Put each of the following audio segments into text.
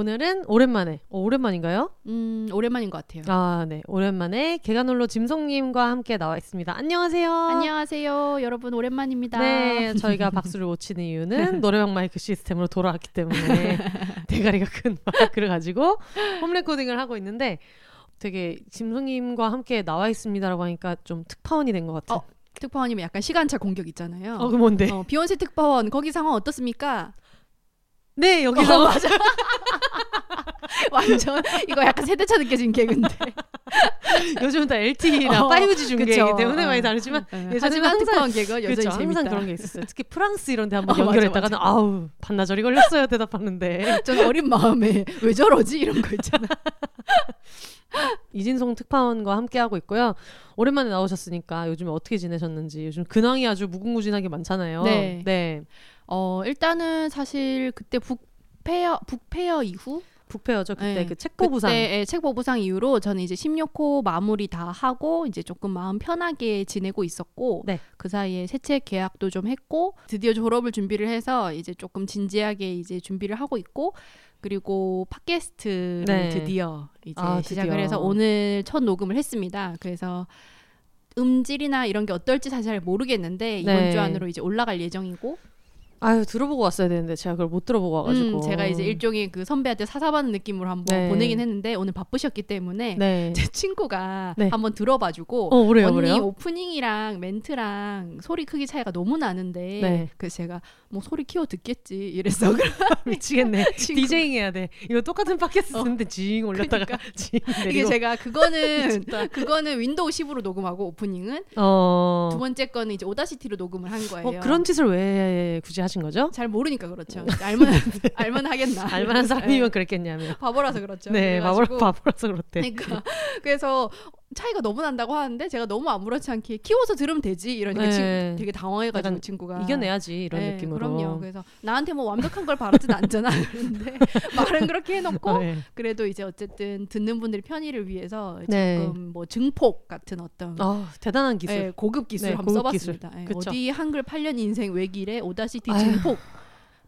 오늘은 오랜만에, 어, 오랜만인가요? 음, 오랜만인 것 같아요. 아, 네. 오랜만에 개간홀로 짐송님과 함께 나와 있습니다. 안녕하세요. 안녕하세요. 여러분, 오랜만입니다. 네, 저희가 박수를 못 치는 이유는 노래방 마이크 시스템으로 돌아왔기 때문에 대가리가 큰 마이크를 가지고 홈 레코딩을 하고 있는데 되게 짐송님과 함께 나와 있습니다라고 하니까 좀 특파원이 된 것 같아요. 어, 특파원이면 약간 시간차 공격 있잖아요. 어, 그 뭔데? 어, 비욘세 특파원, 거기 상황 어떻습니까? 네, 여기서 어, 맞아. 완전 이거 약간 세대차 느껴진 개그인데. 요즘은 다 LTE나 어, 5G 중계이기 그쵸. 때문에 어. 많이 다르지만 네. 예전에는 하지만 항상 특파원 개그 여전히 그렇죠. 재밌다. 항상 그런 게 있었어요. 특히 프랑스 이런 데 한번 어, 맞아, 연결했다가는 아우 반나절이 걸렸어요 대답하는데 전 어린 마음에 왜 저러지 이런 거 있잖아. 이진송 특파원과 함께 하고 있고요. 오랜만에 나오셨으니까 요즘 어떻게 지내셨는지 요즘 근황이 아주 무궁무진하게 많잖아요. 네. 네. 어, 일단은 사실 그때 북페어 북페어 이후 북페어죠. 그때 네. 그 책보부상. 그때 예, 책보부상 이후로 저는 이제 16호 마무리 다 하고 이제 조금 마음 편하게 지내고 있었고 네. 그 사이에 새 책 계약도 좀 했고 드디어 졸업을 준비를 해서 이제 조금 진지하게 이제 준비를 하고 있고 그리고 팟캐스트를 네. 드디어 이제 아, 시작을 드디어. 해서 오늘 첫 녹음을 했습니다. 그래서 음질이나 이런 게 어떨지 사실 잘 모르겠는데 이번 네. 주 안으로 이제 올라갈 예정이고 아유 들어보고 왔어야 되는데 제가 그걸 못 들어보고 와가지고. 음, 제가 이제 일종의 그 선배한테 사사받는 느낌으로 한번 네. 보내긴 했는데 오늘 바쁘셨기 때문에 네. 제 친구가 네. 한번 들어봐주고 어 그래요 언니 그래요. 오프닝이랑 멘트랑 소리 크기 차이가 너무 나는데 네. 그래서 제가 뭐 소리 키워 듣겠지 이랬어 미치겠네. 디제잉 해야 돼. 이거 똑같은 팟캐스트 어. 듣는데 징 올렸다가 그러니까. 징. 이게 제가 그거는 그거는 윈도우 10으로 녹음하고 오프닝은 어. 두 번째 거는 이제 Audacity로 녹음을 한 거예요. 어, 그런 짓을 왜 굳이 하신 거죠? 잘 모르니까 그렇죠. 알면 알면 하겠나. 알만한 사람이면 네. 그랬겠냐며. 바보라서 그렇죠. 네, 바보라, 바보라서 그렇대. 그러니까 그래서 차이가 너무 난다고 하는데 제가 너무 아무렇지 않게 키워서 들으면 되지 이러니까 네. 되게 당황해가지고 친구가 이겨내야지 이런 네, 느낌으로. 그럼요. 그래서 나한테 뭐 완벽한 걸 바라진 않잖아. 근데 말은 그렇게 해놓고 어, 네. 그래도 이제 어쨌든 듣는 분들의 편의를 위해서 네. 지금 뭐 증폭 같은 어떤 어, 대단한 기술. 예, 고급 기술 네, 한번 고급 써봤습니다. 예, 그쵸. 어디 한글 8년 인생 외길에 Audacity. 증폭,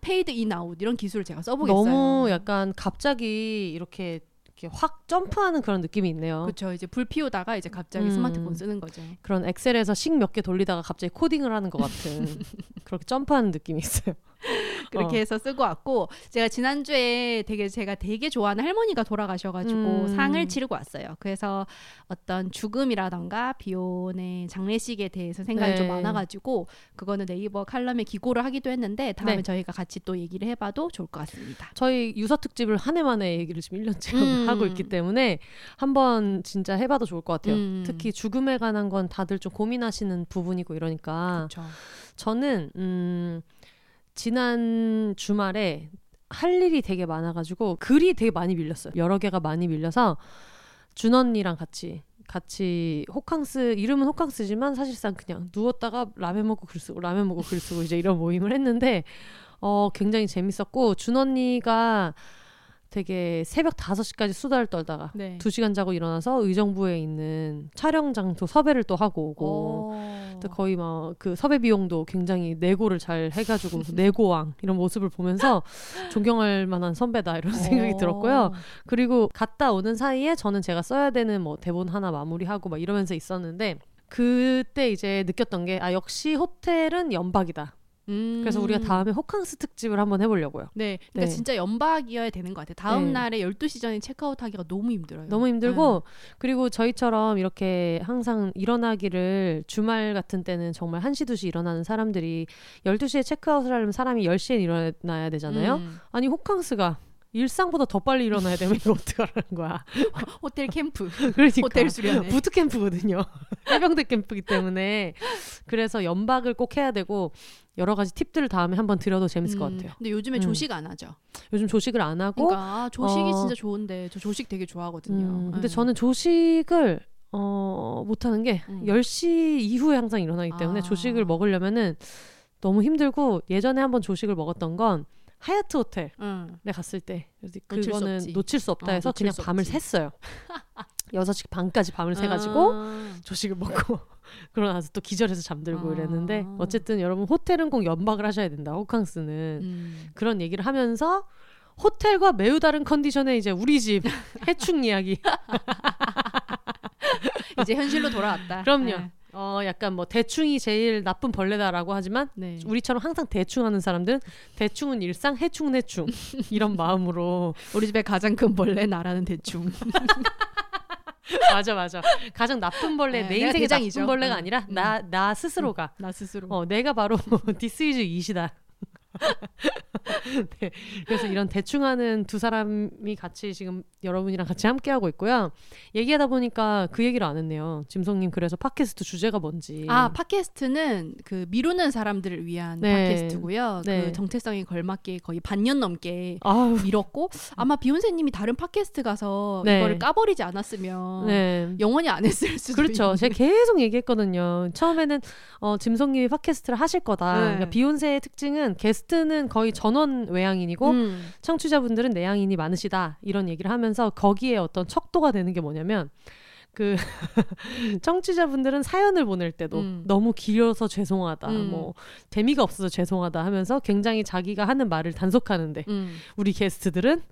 페이드 인 아웃 이런 기술을 제가 써보겠어요. 너무 약간 갑자기 이렇게, 이렇게 확 점프하는 그런 느낌이 있네요. 그렇죠. 이제 불 피우다가 이제 갑자기 음. 스마트폰 쓰는 거죠. 그런 엑셀에서 식 몇 개 돌리다가 갑자기 코딩을 하는 것 같은 그렇게 점프하는 느낌이 있어요. 그렇게 어. 해서 쓰고 왔고 제가 지난주에 되게 제가 되게 좋아하는 할머니가 돌아가셔가지고 음. 상을 치르고 왔어요. 그래서 어떤 죽음이라던가 비혼의 장례식에 대해서 생각이 좀 네. 많아가지고 그거는 네이버 칼럼에 기고를 하기도 했는데 다음에 네. 저희가 같이 또 얘기를 해봐도 좋을 것 같습니다. 저희 유서 특집을 한 해 만에 얘기를 지금 1년째 음. 하고 있기 때문에 한번 진짜 해봐도 좋을 것 같아요. 음. 특히 죽음에 관한 건 다들 좀 고민하시는 부분이고 이러니까 그렇죠. 저는 음, 지난 주말에 할 일이 되게 많아가지고 글이 되게 많이 밀렸어요. 여러 개가 많이 밀려서 준 언니랑 같이 같이 호캉스 이름은 호캉스지만 사실상 그냥 누웠다가 라면 먹고 글 쓰고 라면 먹고 글 쓰고 이제 이런 모임을 했는데 어 굉장히 재밌었고 준 언니가 되게 새벽 5시까지 수다를 떨다가 네. 두 2시간 자고 일어나서 의정부에 있는 촬영 장소 섭외를 또 하고 오고 어. 또 거의 막 그 섭외 비용도 굉장히 내고를 잘 해가지고 내고왕 이런 모습을 보면서 존경할 만한 선배다 이런 생각이 어. 들었고요. 그리고 갔다 오는 사이에 저는 제가 써야 되는 뭐 대본 하나 마무리하고 막 이러면서 있었는데 그때 이제 느꼈던 게 아 역시 호텔은 연박이다. 음. 그래서 우리가 다음에 호캉스 특집을 한번 해보려고요. 네, 그러니까 네. 진짜 연박이어야 되는 것 같아요. 다음 네. 날에 12시 전에 체크아웃 하기가 너무 힘들어요. 너무 네. 힘들고 그리고 저희처럼 이렇게 항상 일어나기를 주말 같은 때는 정말 1시 2시 일어나는 사람들이 12시에 체크아웃을 하려면 사람이 10시에 일어나야 되잖아요. 음. 아니 호캉스가 일상보다 더 빨리 일어나야 되면 이거 어떡하라는 거야. 호텔 캠프, 그러니까 호텔 수련회. 부트 캠프거든요. 해병대 캠프이기 때문에 그래서 연박을 꼭 해야 되고 여러 가지 팁들을 다음에 한번 드려도 재밌을 것 음, 같아요. 근데 요즘에 음. 조식 안 하죠. 요즘 조식을 안 하고 그러니까 아, 조식이 어. 진짜 좋은데 저 조식 되게 좋아하거든요. 음, 근데 음. 저는 조식을 어, 못 하는 게 음. 10시 이후에 항상 일어나기 때문에 아. 조식을 먹으려면은 너무 힘들고 예전에 한번 조식을 먹었던 건 하얏트 호텔에 응. 갔을 때 그래서 놓칠 수 그거는. 놓칠 수 없다 어, 해서 놓칠 그냥 수 밤을. 샜어요. 6시 반까지 밤을 새가지고 아. 조식을 먹고 그러고 나서 또 기절해서 잠들고 아. 이랬는데 어쨌든 여러분 호텔은 꼭 연박을 하셔야 된다. 호캉스는 음. 그런 얘기를 하면서 호텔과 매우 다른 컨디션의 이제 우리 집 해충 이야기. 이제 현실로 돌아왔다. 그럼요. 네. 어 약간 뭐 대충이 제일 나쁜 벌레다라고 하지만 네. 우리처럼 항상 대충 하는 사람들은 대충은 일상, 해충은 해충 이런 마음으로 우리 집에 가장 큰 벌레 나라는 대충. 맞아 맞아 가장 나쁜 벌레 네, 내 인생의. 나쁜 벌레가 음, 아니라 음. 나나 스스로가 나 스스로. 어 내가 바로 this is it이다. 네, 그래서 이런 대충하는 두 사람이 같이 지금 여러분이랑 같이 함께 하고 있고요. 얘기하다 보니까 그 얘기를 안 했네요. 짐성님 그래서 팟캐스트 주제가 뭔지. 아 팟캐스트는 그 미루는 사람들을 위한 네. 팟캐스트고요. 네. 그 정체성에 걸맞게 거의 반년 넘게 아우 미뤘고 아마 비욘세님이 다른 팟캐스트 가서 네. 이거를 까버리지 않았으면 네. 영원히 안 했을 수도 그렇죠. 있는. 제가 계속 얘기했거든요. 처음에는 어, 짐성님이 팟캐스트를 하실 거다. 네. 그러니까 비욘세의 특징은 게스트는 거의 전원 외향인이고 음. 청취자분들은 내향인이 많으시다 이런 얘기를 하면서 거기에 어떤 척도가 되는 게 뭐냐면 그 청취자분들은 사연을 보낼 때도 음. 너무 길어서 죄송하다 음. 뭐 재미가 없어서 죄송하다 하면서 굉장히 자기가 하는 말을 단속하는데 음. 우리 게스트들은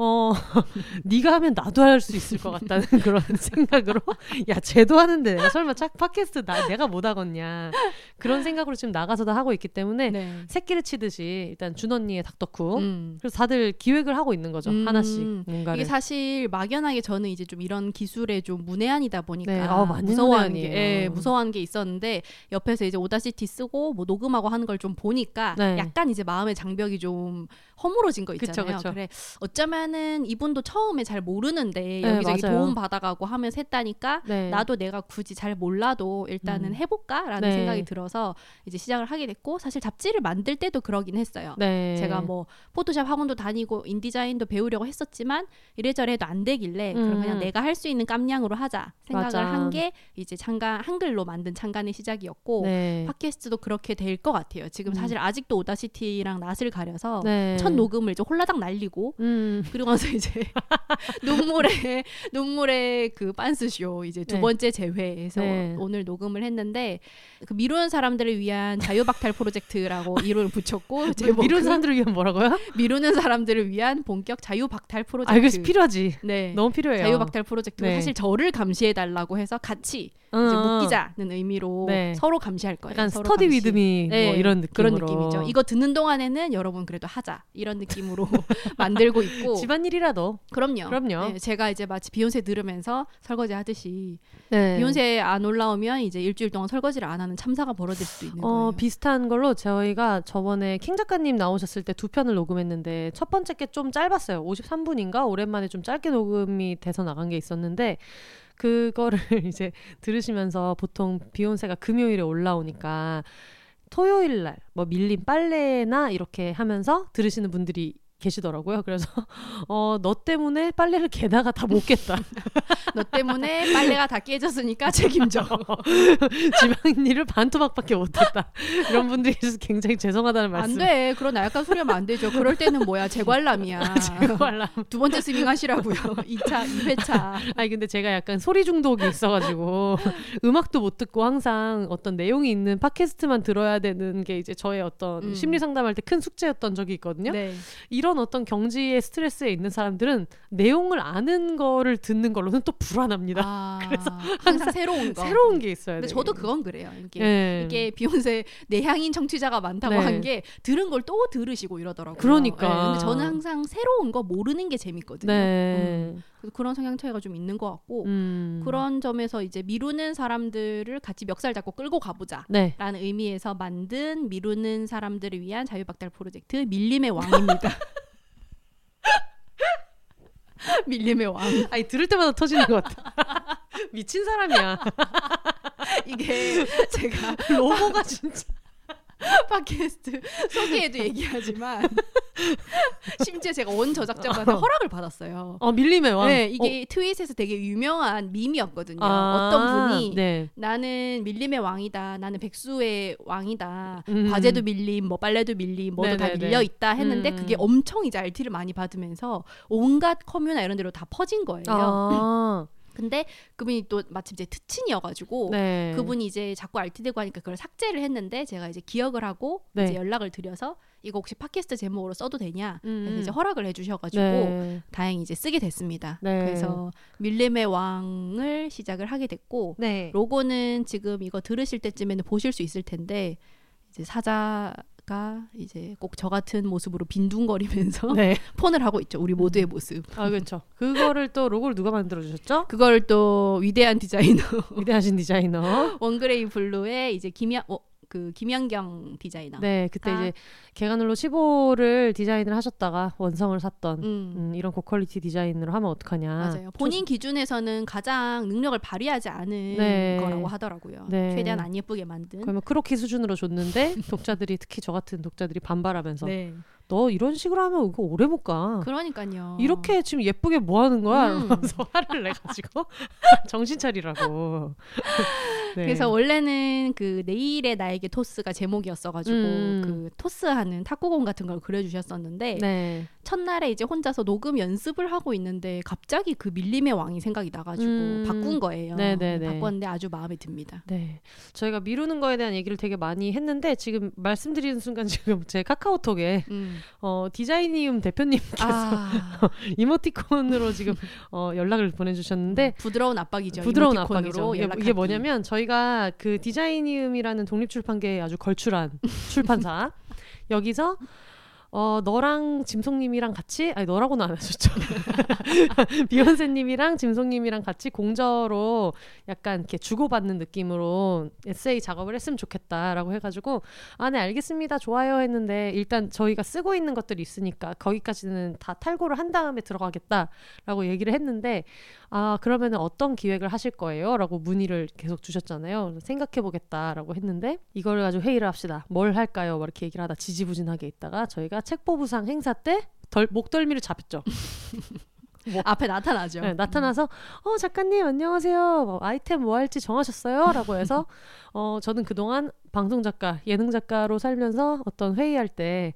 어 네가 하면 나도 할 수 있을 것 같다는 그런 생각으로 야 쟤도 하는데 내가 설마 chắc 팟캐스트 나 내가 못 하겠냐 그런 생각으로 지금 나가서도 하고 있기 때문에 네. 새끼를 치듯이 일단 준 언니의 닭덕후 음. 그래서 다들 기획을 하고 있는 거죠 음. 하나씩 뭔가를 이게 사실 막연하게 저는 이제 좀 이런 기술에 좀 문외한이다 보니까 네, 아, 무서워하는 게. 예, 무서워하는 게 있었는데 옆에서 이제 오다시티 쓰고 뭐 녹음하고 하는 걸 좀 보니까 네. 약간 이제 마음의 장벽이 좀 허물어진 거 그쵸, 있잖아요. 그쵸. 래 어쩌면 은 이분도 처음에 잘 모르는데 네, 여기저기 맞아요. 도움 받아가고 하면서 했다니까 네. 나도 내가 굳이 잘 몰라도 일단은 음. 해볼까라는 네. 생각이 들어서 이제 시작을 하게 됐고 사실 잡지를 만들 때도 그러긴 했어요. 네. 제가 뭐 포토샵 학원도 다니고 인디자인도 배우려고 했었지만 이래저래 해도 안 되길래 음. 그럼 그냥 내가 할 수 있는 깜냥으로 하자 생각을. 한 게 이제 창간 한글로 만든 창간의 시작이었고 네. 팟캐스트도 그렇게 될 것 같아요. 지금 음. 사실 아직도 Audacity랑 낯을 가려서 네. 첫 녹음을 이제 홀라당 날리고 음. 그리고 나서 이제 눈물의 눈물의 그 빤스쇼 이제 두 네. 번째 재회에서 네. 오늘 녹음을 했는데 그 미루는 사람들을 위한 자유박탈 프로젝트라고 이름을 붙였고 제목은 미룬 사람들을 위한 뭐라고요? 미루는 사람들을 위한 본격 자유박탈 프로젝트. 아 그래서 필요하지 네. 너무 필요해요 자유박탈 프로젝트 네. 사실 저를 감시해 달라고 해서 같이 어, 이제 어. 묶이자는 의미로 네. 서로 감시할 거예요. 약간 서로 스터디 감시. 위드미 네, 뭐 이런 느낌으로 그런 느낌이죠. 이거 듣는 동안에는 여러분 그래도 하자 이런 느낌으로 만들고 있고 집안일이라도 그럼요. 그럼요. 네, 제가 이제 마치 비욘세 들으면서 설거지 하듯이 네. 비욘세 안 올라오면 이제 일주일 동안 설거지를 안 하는 참사가 벌어질 수도 있는 어, 거예요. 비슷한 걸로 저희가 저번에 킹 작가님 나오셨을 때 두 편을 녹음했는데 첫 번째 게 좀 짧았어요. 53분인가 오랜만에 좀 짧게 녹음이 돼서 나간 게 있었는데 그거를 이제 들으시면서 보통 비욘세가 금요일에 올라오니까 토요일 날 뭐 밀린 빨래나 이렇게 하면서 들으시는 분들이 계시더라고요. 그래서 어 너 때문에 빨래를 개다가 다 못 겠다. 너 때문에 빨래가 다 깨졌으니까 책임져. 집안일을 반토막밖에 못했다. 이런 분들이 굉장히 죄송하다는 안 말씀. 돼. 그런 나약한 소리 하면 안 되죠. 그럴 때는 뭐야 재관람이야. 제발라. 두 번째 스밍 하시라고요. 2차, 2회차. 아니 근데 제가 약간 소리 중독이 있어가지고 음악도 못 듣고 항상 어떤 내용이 있는 팟캐스트만 들어야 되는 게 이제 저의 어떤 음. 심리 상담할 때 큰 숙제였던 적이 있거든요. 네. 이런 어떤 경지의 스트레스에 있는 사람들은 내용을 아는 거를 듣는 걸로는 또 불안합니다. 아, 그래서 항상 새로운 거. 새로운 게 있어야 돼요. 저도 그건 그래요. 이게 예. 이게 비욘세 내향인 청취자가 많다고 네. 한게 들은 걸 또 들으시고 이러더라고요. 그러니까. 예, 근데 저는 항상 새로운 거 모르는 게 재밌거든요. 네. 음, 그래서 그런 성향 차이가 좀 있는 것 같고 음. 그런 점에서 이제 미루는 사람들을 같이 멱살 잡고 끌고 가보자. 네. 라는 의미에서 만든 미루는 사람들을 위한 자유박탈 프로젝트 밀림의 왕입니다. 밀림의 왕. 아니 들을 때마다 터지는 것 같아. 미친 사람이야. 이게 제가 로고가 진짜. 팟캐스트 소개에도 얘기하지만 심지어 제가 원 저작자한테 허락을 받았어요. 어 밀림의 왕. 네, 이게 트윗에서 되게 유명한 밈이었거든요. 아, 어떤 분이 네. 나는 밀림의 왕이다. 나는 백수의 왕이다. 음. 과제도 밀림, 뭐 빨래도 밀림, 뭐도 다 네네네. 밀려 있다 했는데 음. 그게 엄청 이제 RT를 많이 받으면서 온갖 커뮤나 이런 데로 다 퍼진 거예요. 아, 근데 그분이 또 마침 제 특친이어가지고 네. 그분이 이제 자꾸 RT 대고 하니까 그걸 삭제를 했는데 제가 이제 기억을 하고 네. 이제 연락을 드려서 이거 혹시 팟캐스트 제목으로 써도 되냐? 그래서 음. 이제 허락을 해주셔가지고 네. 다행히 이제 쓰게 됐습니다. 네. 그래서 밀림의 왕을 시작을 하게 됐고 네. 로고는 지금 이거 들으실 때쯤에는 보실 수 있을 텐데 이제 사자 가 이제 꼭 저 같은 모습으로 빈둥거리면서 네. 폰을 하고 있죠. 우리 모두의 모습. 아 그렇죠. 그거를 또 로고를 누가 만들어 주셨죠? 그걸 또 위대한 디자이너 위대하신 디자이너. 원그레이 블루의 이제 김양 어, 그 김양경 디자이너. 네, 그때 아. 이제 계간홀로 15를 디자인을 하셨다가 원성을 샀던 음. 음, 이런 고퀄리티 디자인으로 하면 어떡하냐. 맞아요. 본인 기준에서는 가장 능력을 발휘하지 않은 네. 거라고 하더라고요. 네. 최대한 안 예쁘게 만든. 그러면 크로키 수준으로 줬는데 독자들이 특히 저 같은 독자들이 반발하면서 네. 너 이런 식으로 하면 이거 오래 못 가. 그러니까요. 이렇게 지금 예쁘게 뭐 하는 거야? 음. 이러면서 화를 내가지고 정신 차리라고. 네. 그래서 원래는 그 내일의 나에게 토스가 제목이었어가지고 음. 그 토스하는 탁구공 같은 걸 그려주셨었는데 네. 첫날에 이제 혼자서 녹음 연습을 하고 있는데 갑자기 그 밀림의 왕이 생각이 나가지고 음. 바꾼 거예요. 네네네. 바꿨는데 아주 마음에 듭니다. 네. 저희가 미루는 거에 대한 얘기를 되게 많이 했는데 지금 말씀드리는 순간 지금 제 카카오톡에 음. 어, 디자이니움 대표님께서 아, 이모티콘으로 지금 어, 연락을 보내주셨는데 부드러운 압박이죠. 부드러운 압박이죠. 연락하기. 이게 뭐냐면 저희가 그 디자이니움이라는 독립출판계에 아주 걸출한 출판사 여기서 어 너랑 짐송님이랑 같이 아니 너라고는 안 하셨죠. 비욘세님이랑 짐송님이랑 같이 공저로 약간 이렇게 주고받는 느낌으로 에세이 작업을 했으면 좋겠다라고 해가지고 아 네 알겠습니다 좋아요 했는데 일단 저희가 쓰고 있는 것들이 있으니까 거기까지는 다 탈고를 한 다음에 들어가겠다라고 얘기를 했는데 아 그러면은 어떤 기획을 하실 거예요?라고 문의를 계속 주셨잖아요. 생각해 보겠다라고 했는데 이거를 가지고 회의를 합시다. 뭘 할까요? 막 이렇게 얘기를 하다 지지부진하게 있다가 저희가 책보부상 행사 때 덜, 목덜미를 잡혔죠. 앞에 나타나죠. 네, 나타나서 어 작가님 안녕하세요. 뭐, 아이템 뭐 할지 정하셨어요?라고 해서 어 저는 그동안 방송 작가, 예능 작가로 살면서 어떤 회의할 때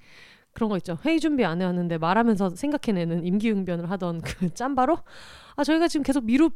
그런 거 있죠. 회의 준비 안 해왔는데 말하면서 생각해내는 임기응변을 하던 그 짬바로 아 저희가 지금 계속 미루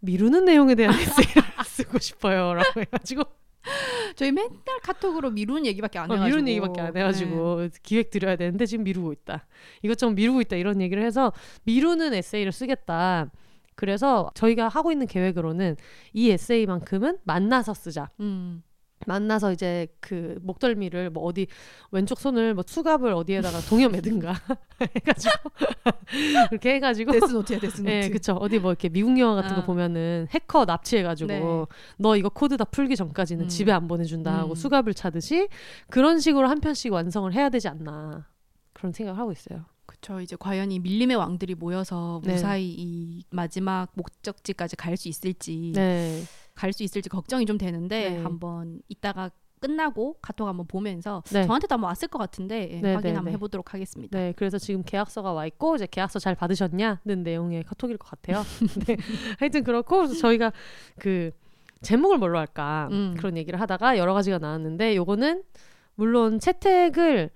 미루는 내용에 대한 에세이를 쓰고 싶어요라고 해가지고 저희 맨날 카톡으로 미루는 얘기밖에 안 어, 해가지고 미루는 얘기밖에 안 해가지고 기획 드려야 되는데 지금 미루고 있다. 이것저것 미루고 있다 이런 얘기를 해서 미루는 에세이를 쓰겠다. 그래서 저희가 하고 있는 계획으로는 이 에세이만큼은 만나서 쓰자. 네. 음. 만나서 이제 그 목덜미를 뭐 어디 왼쪽 손을 뭐 수갑을 어디에다가 동여매든가 해가지고 그렇게 해가지고 데스노트야 데스노트. 예, 그쵸. 어디 뭐 이렇게 미국 영화 같은 거 아. 보면은 해커 납치해가지고 네. 너 이거 코드 다 풀기 전까지는 음. 집에 안 보내준다 하고 음. 수갑을 차듯이 그런 식으로 한 편씩 완성을 해야 되지 않나 그런 생각을 하고 있어요. 그쵸 이제 과연 이 밀림의 왕들이 모여서 네. 무사히 이 마지막 목적지까지 갈 수 있을지 네, 갈 수 있을지 걱정이 좀 되는데 네. 한번 이따가 끝나고 카톡 한번 보면서 네. 저한테도 한번 왔을 것 같은데 예, 네, 확인 네, 한번 네. 해보도록 하겠습니다. 네. 그래서 지금 계약서가 와 있고 이제 계약서 잘 받으셨냐는 내용의 카톡일 것 같아요. 네. 하여튼 그렇고 저희가 그 제목을 뭘로 할까 음. 그런 얘기를 하다가 여러 가지가 나왔는데 요거는 물론 채택을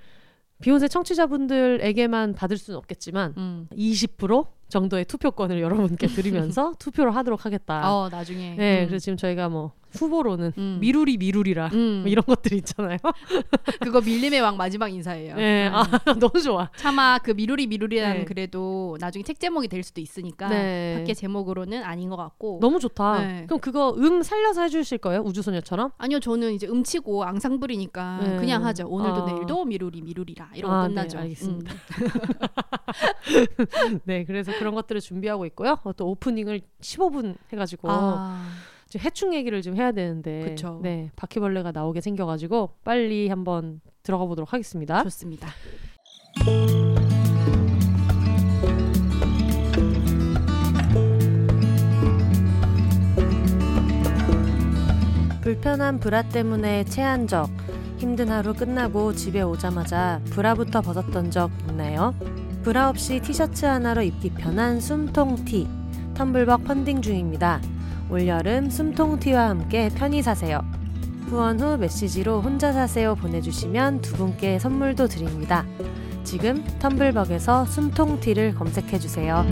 비욘세 청취자분들에게만 받을 수는 없겠지만 음. 20% 정도의 투표권을 여러분께 드리면서 투표를 하도록 하겠다. 어 나중에 네, 음. 그래서 지금 저희가 뭐 후보로는 음. 미루리 미루리라 음. 뭐 이런 것들이 있잖아요. 그거 밀림의 왕 마지막 인사예요. 네, 음. 아 너무 좋아. 차마 그 미루리 미루리라는 네. 그래도 나중에 책 제목이 될 수도 있으니까 네. 밖에 제목으로는 아닌 것 같고 너무 좋다. 네. 그럼 그거 음 살려서 해주실 거예요? 우주소녀처럼? 아니요 저는 이제 음치고 앙상블이니까 네. 그냥 하죠 오늘도 아. 내일도 미루리 미루리라 이러고 아, 네, 끝나죠 알겠습니다. 음. 네, 그래서 그런 것들을 준비하고 있고요. 어, 또 오프닝을 15분 해가지고 아, 해충 얘기를 좀 해야 되는데 그쵸. 네 바퀴벌레가 나오게 생겨가지고 빨리 한번 들어가 보도록 하겠습니다. 좋습니다. 불편한 브라 때문에 체한 적, 힘든 하루 끝나고 집에 오자마자 브라부터 벗었던 적 있나요? 브라 없이 티셔츠 하나로 입기 편한 숨통 티, 텀블벅 펀딩 중입니다. 올여름 숨통 티와 함께 편히 사세요. 후원 후 메시지로 혼자 사세요 보내주시면 두 분께 선물도 드립니다. 지금 텀블벅에서 숨통 티를 검색해 주세요.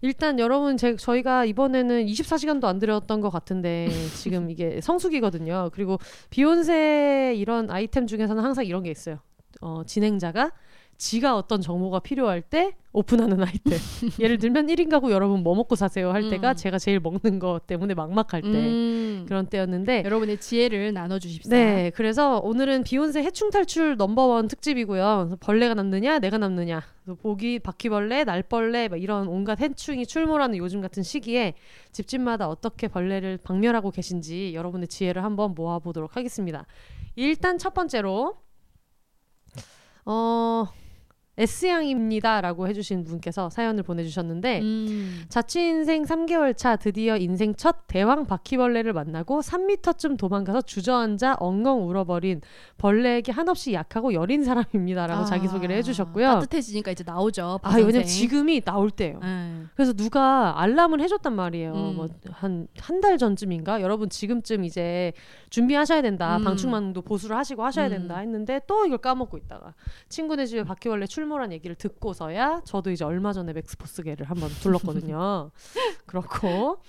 일단 여러분 제, 저희가 이번에는 24시간도 안 들였던 것 같은데 지금 이게 성수기거든요. 그리고 비욘세 이런 아이템 중에서는 항상 이런 게 있어요. 어, 진행자가 지가 어떤 정보가 필요할 때 오픈하는 아이템. 예를 들면 1인 가구 여러분 뭐 먹고 사세요 할 때가 음. 제가 제일 먹는 거 때문에 막막할 때 음. 그런 때였는데 여러분의 지혜를 나눠 주십사. 네, 그래서 오늘은 비욘세 해충 탈출 넘버원 특집이고요. 벌레가 남느냐, 내가 남느냐, 모기, 바퀴벌레, 날벌레, 막 이런 온갖 해충이 출몰하는 요즘 같은 시기에 집집마다 어떻게 벌레를 박멸하고 계신지 여러분의 지혜를 한번 모아 보도록 하겠습니다. 일단 첫 번째로 어 S양입니다라고 해주신 분께서 사연을 보내주셨는데 음. 자취 인생 3개월 차 드디어 인생 첫 대왕 바퀴벌레를 만나고 3미터쯤 도망가서 주저앉아 엉엉 울어버린 벌레에게 한없이 약하고 여린 사람입니다라고 아, 자기 소개를 해주셨고요. 따뜻해지니까 이제 나오죠. 아, 왜냐면. 지금이 나올 때예요. 네. 그래서 누가 알람을 해줬단 말이에요. 음. 뭐한 한 달 전쯤인가 여러분 지금쯤 이제 준비하셔야 된다. 음. 방충망도 보수를 하시고 하셔야 음. 된다 했는데 또 이걸 까먹고 있다가 친구네 집에 바퀴벌레 출몰한 얘기를 듣고서야 저도 이제 얼마 전에 맥스포스겔을 한번 둘렀거든요. 그렇고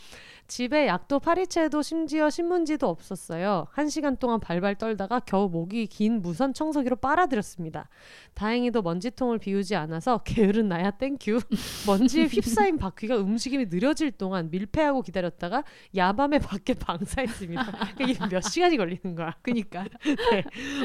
집에 약도 파리채도 심지어 신문지도 없었어요. 한 시간 동안 발발 떨다가 겨우 목이 긴 무선 청소기로 빨아들였습니다. 다행히도 먼지통을 비우지 않아서 게으른 나야 땡큐. 먼지에 휩싸인 바퀴가 움직임이 느려질 동안 밀폐하고 기다렸다가 야밤에 밖에 방사했습니다. 그러니까 이게 몇 시간이 걸리는 거야. 그니까. 네.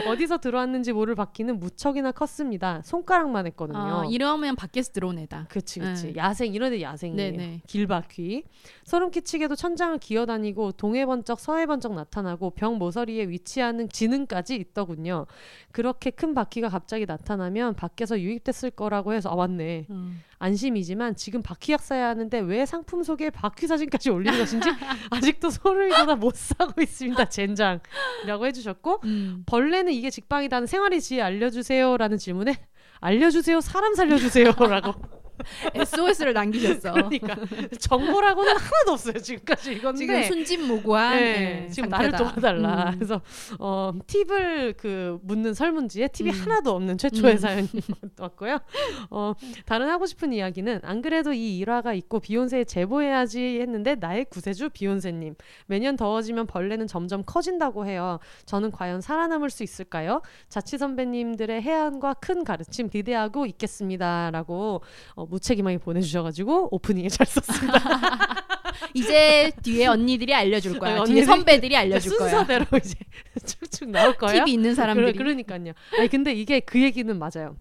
어디서 들어왔는지 모를 바퀴는 무척이나 컸습니다. 손가락만 했거든요. 아, 이러면 밖에서 들어온 애다. 그치 그치 네. 야생 이런 데 야생이에요 네네. 길바퀴 소름 끼치게도 천장을 기어다니고 동해 번쩍 서해 번쩍 나타나고 병 모서리에 위치하는 지능까지 있더군요 그렇게 큰 바퀴가 갑자기 나타나면 밖에서 유입됐을 거라고 해서 아 맞네 음. 안심이지만 지금 바퀴약 사야 하는데 왜 상품 소개에 바퀴 사진까지 올리는 것인지 아직도 소름이 돋아 못 사고 있습니다 젠장이라고 해주셨고 음. 벌레는 이게 직방이다는 생활의 지혜 알려주세요라는 질문에 알려주세요 사람 살려주세요라고 SOS를 남기셨어. 그러니까 정보라고는 하나도 없어요 지금까지 이건데 지금 순진무구한 네, 네, 지금 상태다. 나를 도와달라 음. 그래서 어 팁을 그 묻는 설문지에 팁이 음. 하나도 없는 최초의 음. 사연이 왔고요 어 다른 하고 싶은 이야기는 안 그래도 이 일화가 있고 비욘세에 제보해야지 했는데 나의 구세주 비욘세님 매년 더워지면 벌레는 점점 커진다고 해요 저는 과연 살아남을 수 있을까요 자취 선배님들의 해안과 큰 가르침 기대하고 있겠습니다라고 어, 무책임하게 보내주셔가지고 오프닝에 잘 썼습니다. 이제 뒤에 언니들이 알려줄 거야. 아니, 뒤에 선배들이 알려줄 거야. 순서대로 이제 쭉쭉 나올 거예요. 팁이 있는 사람들이. 그러, 그러 니까요. 아니 근데 이게 그 얘기는 맞아요.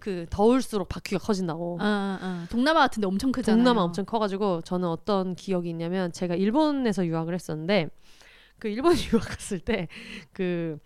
그 더울수록 바퀴가 커진다고. 어, 어, 어. 동남아 같은데 엄청 크잖아요. 동남아 엄청 커가지고 저는 어떤 기억이 있냐면 제가 일본에서 유학을 했었는데 그 일본 유학 갔을 때 그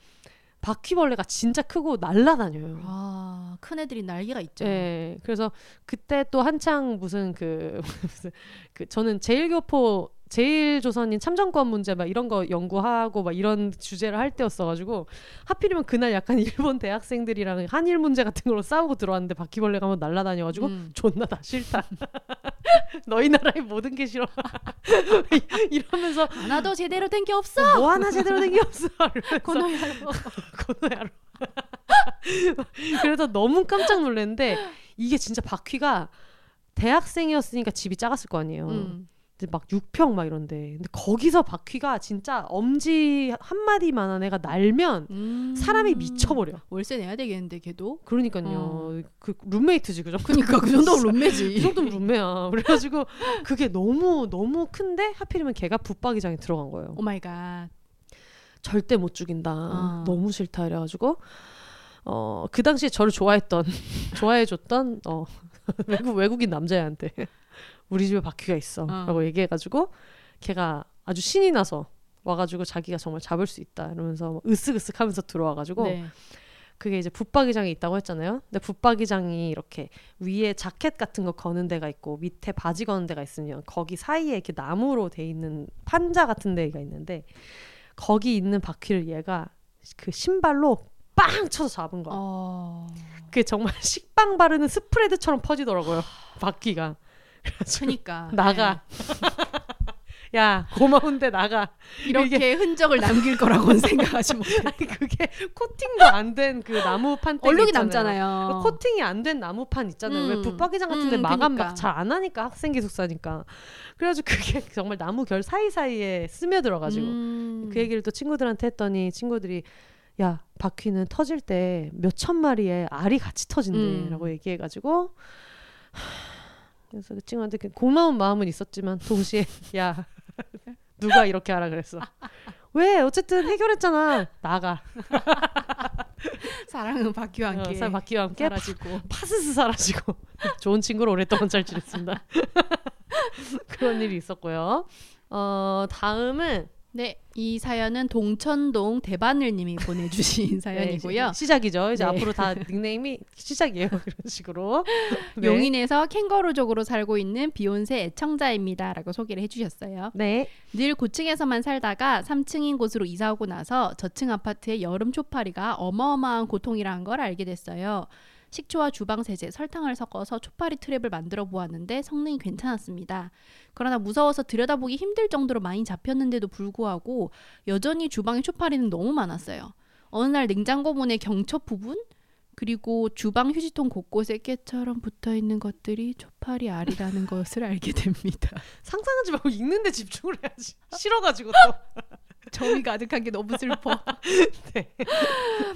바퀴벌레가 진짜 크고 날라다녀요. 아, 큰 애들이 날개가 있죠. 네, 그래서 그때 또 한창 무슨 그 무슨 그 저는 제일교포 제일 조선인 참정권 문제 막 이런 거 연구하고 막 이런 주제를 할 때였어가지고 하필이면 그날 약간 일본 대학생들이랑 한일 문제 같은 걸로 싸우고 들어왔는데 바퀴벌레가 한번 날라다녀가지고 음. 존나 다 싫다. 너희 나라의 모든 게 싫어. 이러면서 하나도 제대로 된 게 없어. 뭐 하나 제대로 된 게 없어. 고노야로. 고노야로. 그래서 너무 깜짝 놀랐는데 이게 진짜 바퀴가 대학생이었으니까 집이 작았을 거 아니에요. 음. 근데 막 6평 막 이런데 근데 거기서 바퀴가 진짜 엄지 한 마디만한 애가 날면 음. 사람이 미쳐버려. 월세 내야 되겠는데 걔도. 그러니까요. 그 룸메이트지 그 정도. 그러니까 그 정도면 룸메지. 이 정도면 룸메야. 그래가지고 그게 너무 너무 큰데 하필이면 걔가 붙박이장에 들어간 거예요. oh my god. 절대 못 죽인다. 아. 너무 싫다 이래가지고 어 그 당시에 저를 좋아했던 좋아해줬던 어 외국 외국인 남자애한테 우리 집에 바퀴가 있어라고 어. 얘기해가지고 걔가 아주 신이 나서 와가지고 자기가 정말 잡을 수 있다 이러면서 막 으쓱으쓱 하면서 들어와가지고 네. 그게 이제 붙박이장이 있다고 했잖아요. 근데 붙박이장이 이렇게 위에 자켓 같은 거 거는 데가 있고 밑에 바지 거는 데가 있으면 거기 사이에 이렇게 나무로 돼 있는 판자 같은 데가 있는데 거기 있는 바퀴를 얘가 그 신발로 빵 쳐서 잡은 거야. 어. 그게 정말 식빵 바르는 스프레드처럼 퍼지더라고요. 바퀴가. 그러니까 나가. 야 고마운데 나가. 네. 이렇게 흔적을 남길 거라고는 생각하지 못해. 그게 코팅도 안 된 그 나무판 때 얼룩이 남잖아요. 코팅이 안 된 나무판 있잖아요. 왜 음. 붙박이장 같은데 음, 마감 그니까. 막잘 안 하니까 학생 기숙사니까. 그래가지고 그게 정말 나무 결 사이 사이에 스며들어가지고 음. 그 얘기를 또 친구들한테 했더니 친구들이 야 바퀴는 터질 때 몇 천 마리의 알이 같이 터진대라고 음. 얘기해가지고 하, 그래서 그 친구한테 그 고마운 마음은 있었지만 동시에 야 누가 이렇게 하라 그랬어? 왜? 어쨌든 해결했잖아. 나가. 사랑은 바퀴와 함께. 어, 사- 바퀴와 함께 사라지고. 파 스스 사라지고. 좋은 친구로 오랫동안 잘 지냈습니다. 그런 일이 있었고요. 어 다음은 네, 이 사연은 동천동 대바늘님이 보내주신 네, 사연이고요. 이제 시작이죠. 이제 네. 앞으로 다 닉네임이 시작이에요. 그런 식으로. 네. 용인에서 캥거루족으로 살고 있는 비욘세 애청자입니다라고 소개를 해주셨어요. 네. 늘 고층에서만 살다가 3층인 곳으로 이사 오고 나서 저층 아파트의 여름 초파리가 어마어마한 고통이라는 걸 알게 됐어요. 식초와 주방 세제, 설탕을 섞어서 초파리 트랩을 만들어 보았는데 성능이 괜찮았습니다. 그러나 무서워서 들여다보기 힘들 정도로 많이 잡혔는데도 불구하고 여전히 주방에 초파리는 너무 많았어요. 어느 날 냉장고 문의 경첩 부분 그리고 주방 휴지통 곳곳에 깨처럼 붙어 있는 것들이 초파리 알이라는 것을 알게 됩니다. 상상하지 말고 읽는데 집중을 해야지. 싫어가지고 또. 정이 가득한 게 너무 슬퍼. 네.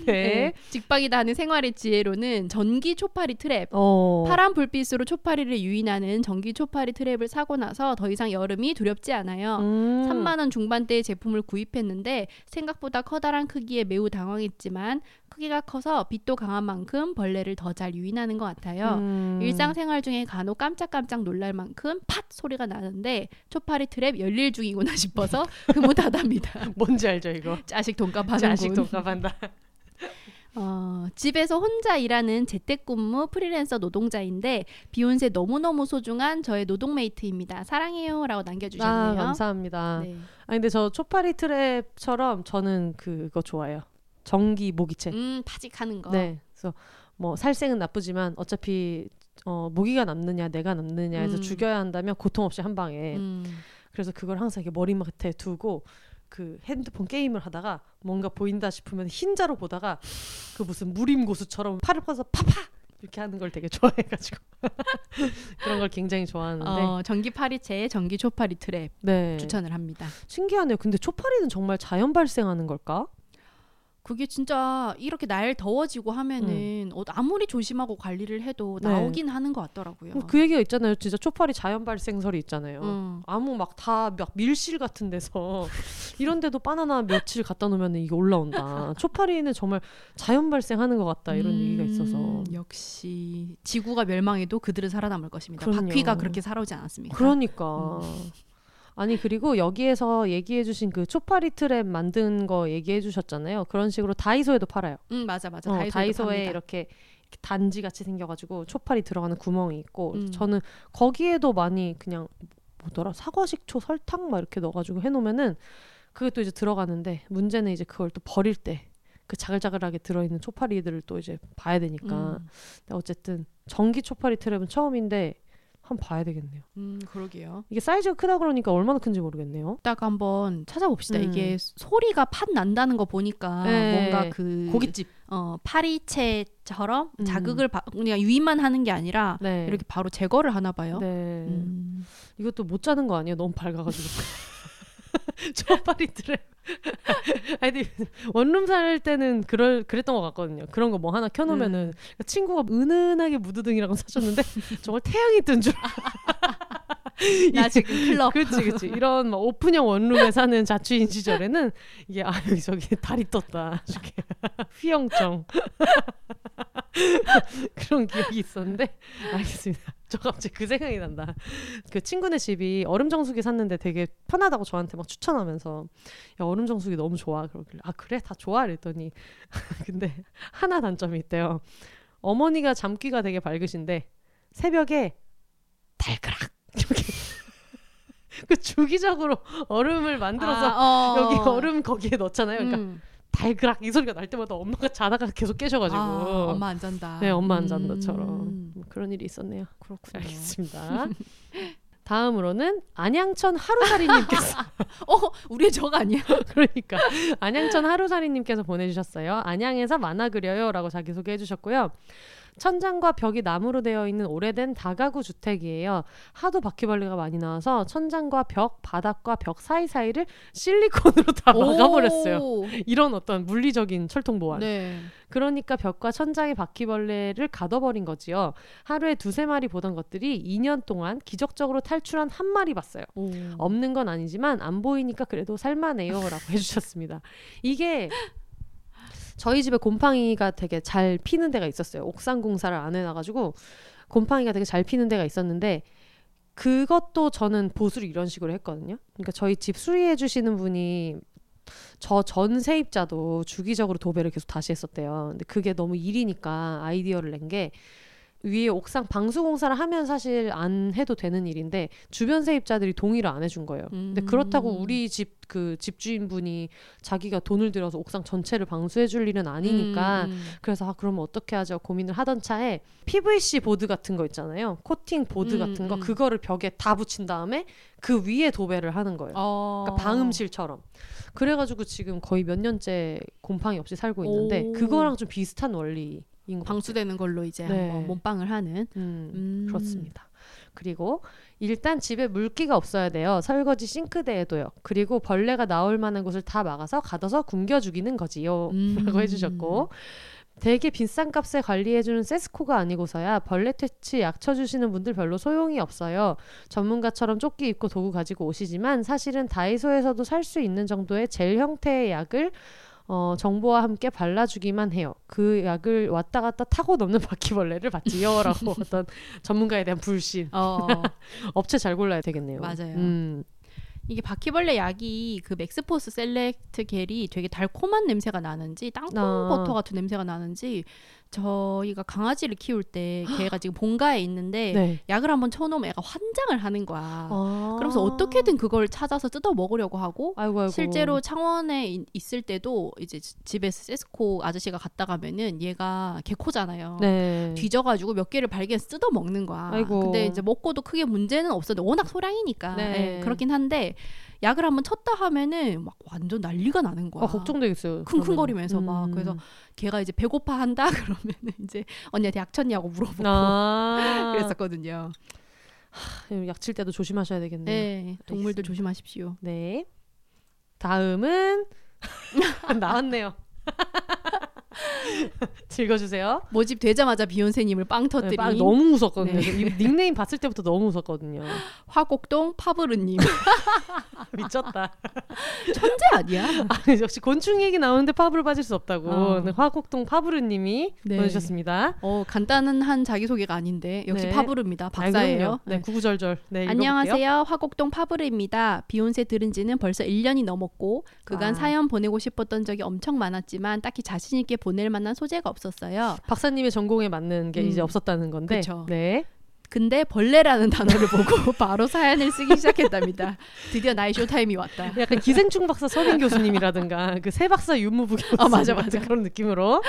네. 네. 직방이다 하는 생활의 지혜로는 전기 초파리 트랩. 어. 파란 불빛으로 초파리를 유인하는 전기 초파리 트랩을 사고 나서 더 이상 여름이 두렵지 않아요. 음. 3만 원 중반대의 제품을 구입했는데 생각보다 커다란 크기에 매우 당황했지만 크기가 커서 빛도 강한 만큼 벌레를 더 잘 유인하는 것 같아요. 음. 일상생활 중에 간혹 깜짝깜짝 놀랄 만큼 팟 소리가 나는데 초파리 트랩 열일 중이구나 싶어서 흐뭇하답니다. 뭔지 알죠 이거. 자식 돈값 하는군. 자식 독감한다. 어, 집에서 혼자 일하는 재택근무 프리랜서 노동자인데 비욘세 너무너무 소중한 저의 노동메이트입니다. 사랑해요라고 아 남겨주셨네요. 감사합니다. 네. 아 근데 저 초파리 트랩처럼 저는 그거 좋아해요. 전기 모기채. 음 파직하는 거. 네. 그래서 뭐 살생은 나쁘지만 어차피 어, 모기가 남느냐 내가 남느냐 해서 음. 죽여야 한다면 고통 없이 한 방에 음. 그래서 그걸 항상 이렇게 머리맡에 두고 그 핸드폰 게임을 하다가 뭔가 보인다 싶으면 흰자로 보다가 그 무슨 무림고수처럼 팔을 뻗어서 파파 이렇게 하는 걸 되게 좋아해가지고 그런 걸 굉장히 좋아하는데 어, 전기 파리채에 전기 초파리 트랩 네 추천을 합니다. 신기하네요. 근데 초파리는 정말 자연 발생하는 걸까? 그게 진짜 이렇게 날 더워지고 하면은 어, 아무리 조심하고 관리를 해도 네. 나오긴 하는 것 같더라고요. 그 얘기가 있잖아요. 진짜 초파리 자연 발생설이 있잖아요. 음. 아무 막 다막 밀실 같은 데서 이런 데도 바나나 며칠 갖다 놓으면 이게 올라온다. 초파리는 정말 자연 발생하는 것 같다 이런 얘기가 있어서 음, 역시 지구가 멸망해도 그들은 살아남을 것입니다. 그럼요. 바퀴가 그렇게 살아오지 않았습니까? 그러니까 아니 그리고 여기에서 얘기해주신 그 초파리 트랩 만든 거 얘기해주셨잖아요. 그런 식으로 다이소에도 팔아요. 음 맞아 맞아. 어, 다이소에. 이렇게, 이렇게 단지 같이 생겨가지고 초파리 들어가는 구멍이 있고 음. 저는 거기에도 많이 그냥 뭐더라 사과 식초 설탕 막 이렇게 넣어가지고 해놓으면은 그게 또 이제 들어가는데 문제는 이제 그걸 또 버릴 때 그 자글자글하게 들어있는 초파리들을 또 이제 봐야 되니까 음, 어쨌든 전기 초파리 트랩은 처음인데 한번 봐야 되겠네요. 음 그러게요. 이게 사이즈가 크다 그러니까 얼마나 큰지 모르겠네요. 이따가 한번 찾아봅시다. 음. 이게 소리가 팥 난다는 거 보니까 네. 뭔가 그 고깃집. 어 파리채처럼 음. 자극을 바, 그냥 유인만 하는 게 아니라 네. 이렇게 바로 제거를 하나 봐요. 네. 음. 이것도 못 자는 거 아니에요? 너무 밝아가지고. 초파리들을. 아니 원룸 살 때는 그럴 그랬던 것 같거든요. 그런 거 뭐 하나 켜놓으면은 친구가 은은하게 무드등이라고 사줬는데 정말 태양이 뜬 줄. 나 지금 클럽. 그렇지, 그렇지. 이런 막 오픈형 원룸에 사는 자취인 시절에는 이게 아 여기 저기 달이 떴다. 이렇게 휘영청 그런 기억이 있었는데 알겠습니다. 저 갑자기 그 생각이 난다. 그 친구네 집이 얼음 정수기 샀는데 되게 편하다고 저한테 막 추천하면서 야 얼음 정수기 너무 좋아 그러길래 아 그래 다 좋아 그랬더니 근데 하나 단점이 있대요. 어머니가 잠귀가 되게 밝으신데 새벽에 달그락 이렇게 그 주기적으로 얼음을 만들어서 아, 어. 여기 얼음 거기에 넣잖아요. 그러니까 음. 달그락 이 소리가 날 때마다 엄마가 자다가 계속 깨셔가지고 아, 엄마 안 잔다. 네 엄마 안 음. 잔다처럼 뭐 그런 일이 있었네요. 그렇군요. 알겠습니다. 다음으로는 안양천 하루살이님께서 어, 우리의 적 아니야? 그러니까 안양천 하루살이님께서 보내주셨어요. 안양에서 만화 그려요라고 자기 소개 해주셨고요. 천장과 벽이 나무로 되어 있는 오래된 다가구 주택이에요. 하도 바퀴벌레가 많이 나와서 천장과 벽, 바닥과 벽 사이사이를 실리콘으로 다 막아버렸어요. 오. 이런 어떤 물리적인 철통 보안. 네. 그러니까 벽과 천장에 바퀴벌레를 가둬버린 거지요. 하루에 두세 마리 보던 것들이 2년 동안 기적적으로 탈출한 한 마리 봤어요. 오. 없는 건 아니지만 안 보이니까 그래도 살만해요라고 해주셨습니다. 이게 저희 집에 곰팡이가 되게 잘 피는 데가 있었어요. 옥상 공사를 안 해놔가지고 곰팡이가 되게 잘 피는 데가 있었는데 그것도 저는 보수를 이런 식으로 했거든요. 그러니까 저희 집 수리해 주시는 분이 저 전 세입자도 주기적으로 도배를 계속 다시 했었대요. 근데 그게 너무 일이니까 아이디어를 낸 게 위에 옥상 방수 공사를 하면 사실 안 해도 되는 일인데 주변 세입자들이 동의를 안 해준 거예요. 근데 음. 그렇다고 우리 집 그 집주인분이 자기가 돈을 들여서 옥상 전체를 방수해 줄 일은 아니니까 음. 그래서 아 그러면 어떻게 하죠 고민을 하던 차에 PVC 보드 같은 거 있잖아요 코팅 보드 음, 같은 거 음. 그거를 벽에 다 붙인 다음에 그 위에 도배를 하는 거예요. 어. 그러니까 방음실처럼. 그래가지고 지금 거의 몇 년째 곰팡이 없이 살고 있는데 오. 그거랑 좀 비슷한 같아요. 방수되는 걸로 이제 네. 한번 몸빵을 하는. 음, 음. 그렇습니다. 그리고 일단 집에 물기가 없어야 돼요. 설거지 싱크대에도요. 그리고 벌레가 나올 만한 곳을 다 막아서 가둬서 굶겨 죽이는 거지요. 음. 라고 해주셨고 되게 비싼 값에 관리해주는 세스코가 아니고서야 벌레 퇴치 약 쳐주시는 분들 별로 소용이 없어요. 전문가처럼 조끼 입고 도구 가지고 오시지만 사실은 다이소에서도 살 수 있는 정도의 젤 형태의 약을 어, 정보와 함께 발라주기만 해요. 그 약을 왔다 갔다 타고 넘는 바퀴벌레를 받지요라고 어떤 전문가에 대한 불신. 어. 업체 잘 골라야 되겠네요. 맞아요. 음. 이게 바퀴벌레 약이 그 맥스포스 셀렉트 겔이 되게 달콤한 냄새가 나는지 땅콩 아. 버터 같은 냄새가 나는지 저희가 강아지를 키울 때 걔가 지금 본가에 있는데 네. 약을 한번 쳐놓으면 애가 환장을 하는 거야. 아. 그러면서 어떻게든 그걸 찾아서 뜯어 먹으려고 하고 아이고 아이고. 실제로 창원에 이- 있을 때도 이제 지- 집에 세스코 아저씨가 갔다 가면은 얘가 개코잖아요. 네. 뒤져가지고 몇 개를 발견해서 뜯어 먹는 거야. 아이고. 근데 이제 먹고도 크게 문제는 없었는데 워낙 소량이니까 네. 예, 그렇긴 한데 약을 한번 쳤다 하면은 막 완전 난리가 나는 거야. 아, 걱정되겠어요. 킁킁거리면서 그러면. 막 음. 그래서 걔가 이제 배고파 한다 그러면은 이제 언니한테 약 쳤냐고 물어보고 아. 그랬었거든요. 약칠 때도 조심하셔야 되겠네요. 네, 동물들 알겠습니다. 조심하십시오. 네. 다음은 나왔네요. 읽어주세요. 모집 되자마자 비욘세님을 빵 네, 터뜨린 빵 너무 무섭거든요. 네. 이 닉네임 봤을 때부터 너무 무섭거든요. 화곡동 파브르님 미쳤다. 천재 아니야? 아, 역시 곤충 얘기 나오는데 파브를 빠질 수 없다고. 어. 네, 화곡동 파브르님이 네. 보내주셨습니다. 어 간단한 자기 소개가 아닌데 역시 네. 파브르입니다. 아, 박사예요. 그럼요. 네, 구구절절. 네. 안녕하세요. 화곡동 파브르입니다. 비욘세 들은 지는 벌써 1년이 넘었고 그간 아. 사연 보내고 싶었던 적이 엄청 많았지만 딱히 자신 있게 보낼 만한 소재가 없었어요. 박사님의 전공에 맞는 게 음. 이제 없었다는 건데. 그쵸. 네. 근데 벌레라는 단어를 보고 바로 사연을 쓰기 시작했답니다. 드디어 나의 쇼타임이 왔다. 약간 기생충 박사 서빈 교수님이라든가 그세 박사 윤무부 교수 아, 맞아, 맞아. 그런 느낌으로.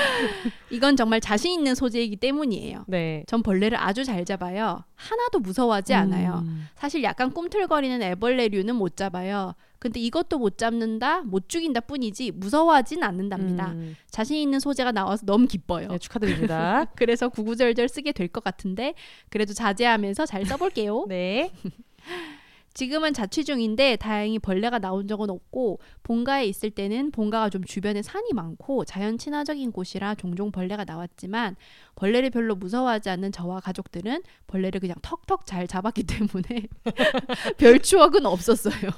이건 정말 자신 있는 소재이기 때문이에요. 네. 전 벌레를 아주 잘 잡아요. 하나도 무서워하지 않아요. 음. 사실 약간 꿈틀거리는 애벌레류는 못 잡아요. 근데 이것도 못 잡는다, 못 죽인다 뿐이지 무서워하진 않는답니다. 음. 자신 있는 소재가 나와서 너무 기뻐요. 네, 축하드립니다. 그래서 구구절절 쓰게 될 것 같은데 그래도 자제하면서 잘 써볼게요. 네. 지금은 자취 중인데 다행히 벌레가 나온 적은 없고 본가에 있을 때는 본가가 좀 주변에 산이 많고 자연 친화적인 곳이라 종종 벌레가 나왔지만 벌레를 별로 무서워하지 않는 저와 가족들은 벌레를 그냥 턱턱 잘 잡았기 때문에 별 추억은 없었어요.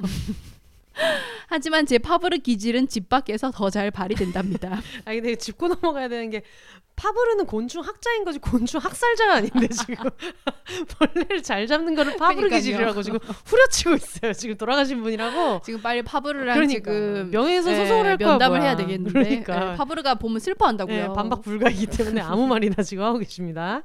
하지만 제 파브르 기질은 집 밖에서 더 잘 발휘된답니다. 아니 근데 짚고 넘어가야 되는 게 파브르는 곤충 학자인 거지 곤충 학살자가 아닌데 지금 벌레를 잘 잡는 거를 파브르 그러니까요. 기질이라고 지금 후려치고 있어요. 지금 돌아가신 분이라고. 지금 빨리 파브르랑 그러니까 지금 명예훼손 예, 소송을 할 거야. 면담을 뭐야. 해야 되겠는데 그러니까 예, 파브르가 보면 슬퍼한다고요. 예, 반박 불가이기 때문에 아무 말이나 지금 하고 계십니다.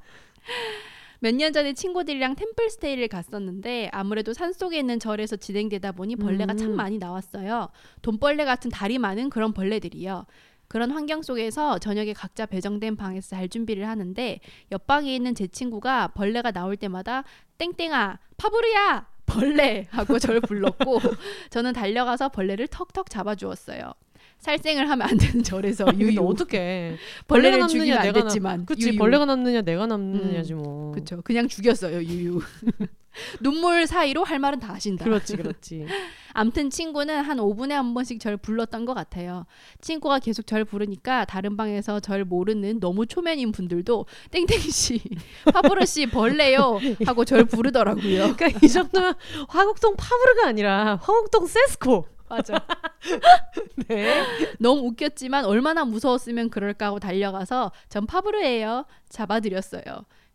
몇 년 전에 친구들이랑 템플스테이를 갔었는데 아무래도 산속에 있는 절에서 진행되다 보니 벌레가 음. 참 많이 나왔어요. 돈벌레 같은 다리 많은 그런 벌레들이요. 그런 환경 속에서 저녁에 각자 배정된 방에서 잘 준비를 하는데 옆방에 있는 제 친구가 벌레가 나올 때마다 땡땡아 파브르야 벌레 하고 저를 불렀고 저는 달려가서 벌레를 턱턱 잡아주었어요. 살생을 하면 안 되는 절에서 유유 어떻게 벌레가 남느냐 안 내가 됐지만 남... 그치 유유. 벌레가 남느냐 내가 남느냐지 뭐. 그렇죠. 그냥 죽였어요 유유. 눈물 사이로 할 말은 다 하신다. 그렇지 그렇지. 암튼 친구는 한 5분에 한 번씩 절 불렀던 것 같아요. 친구가 계속 절 부르니까 다른 방에서 절 모르는 너무 초면인 분들도 땡땡씨, 파브르씨 벌레요 하고 절 부르더라고요. 그러니까 이 정도면 화곡동 파브르가 아니라 화곡동 세스코. 맞아. 네. 너무 웃겼지만 얼마나 무서웠으면 그럴까 하고 달려가서 전 파브르예요. 잡아드렸어요.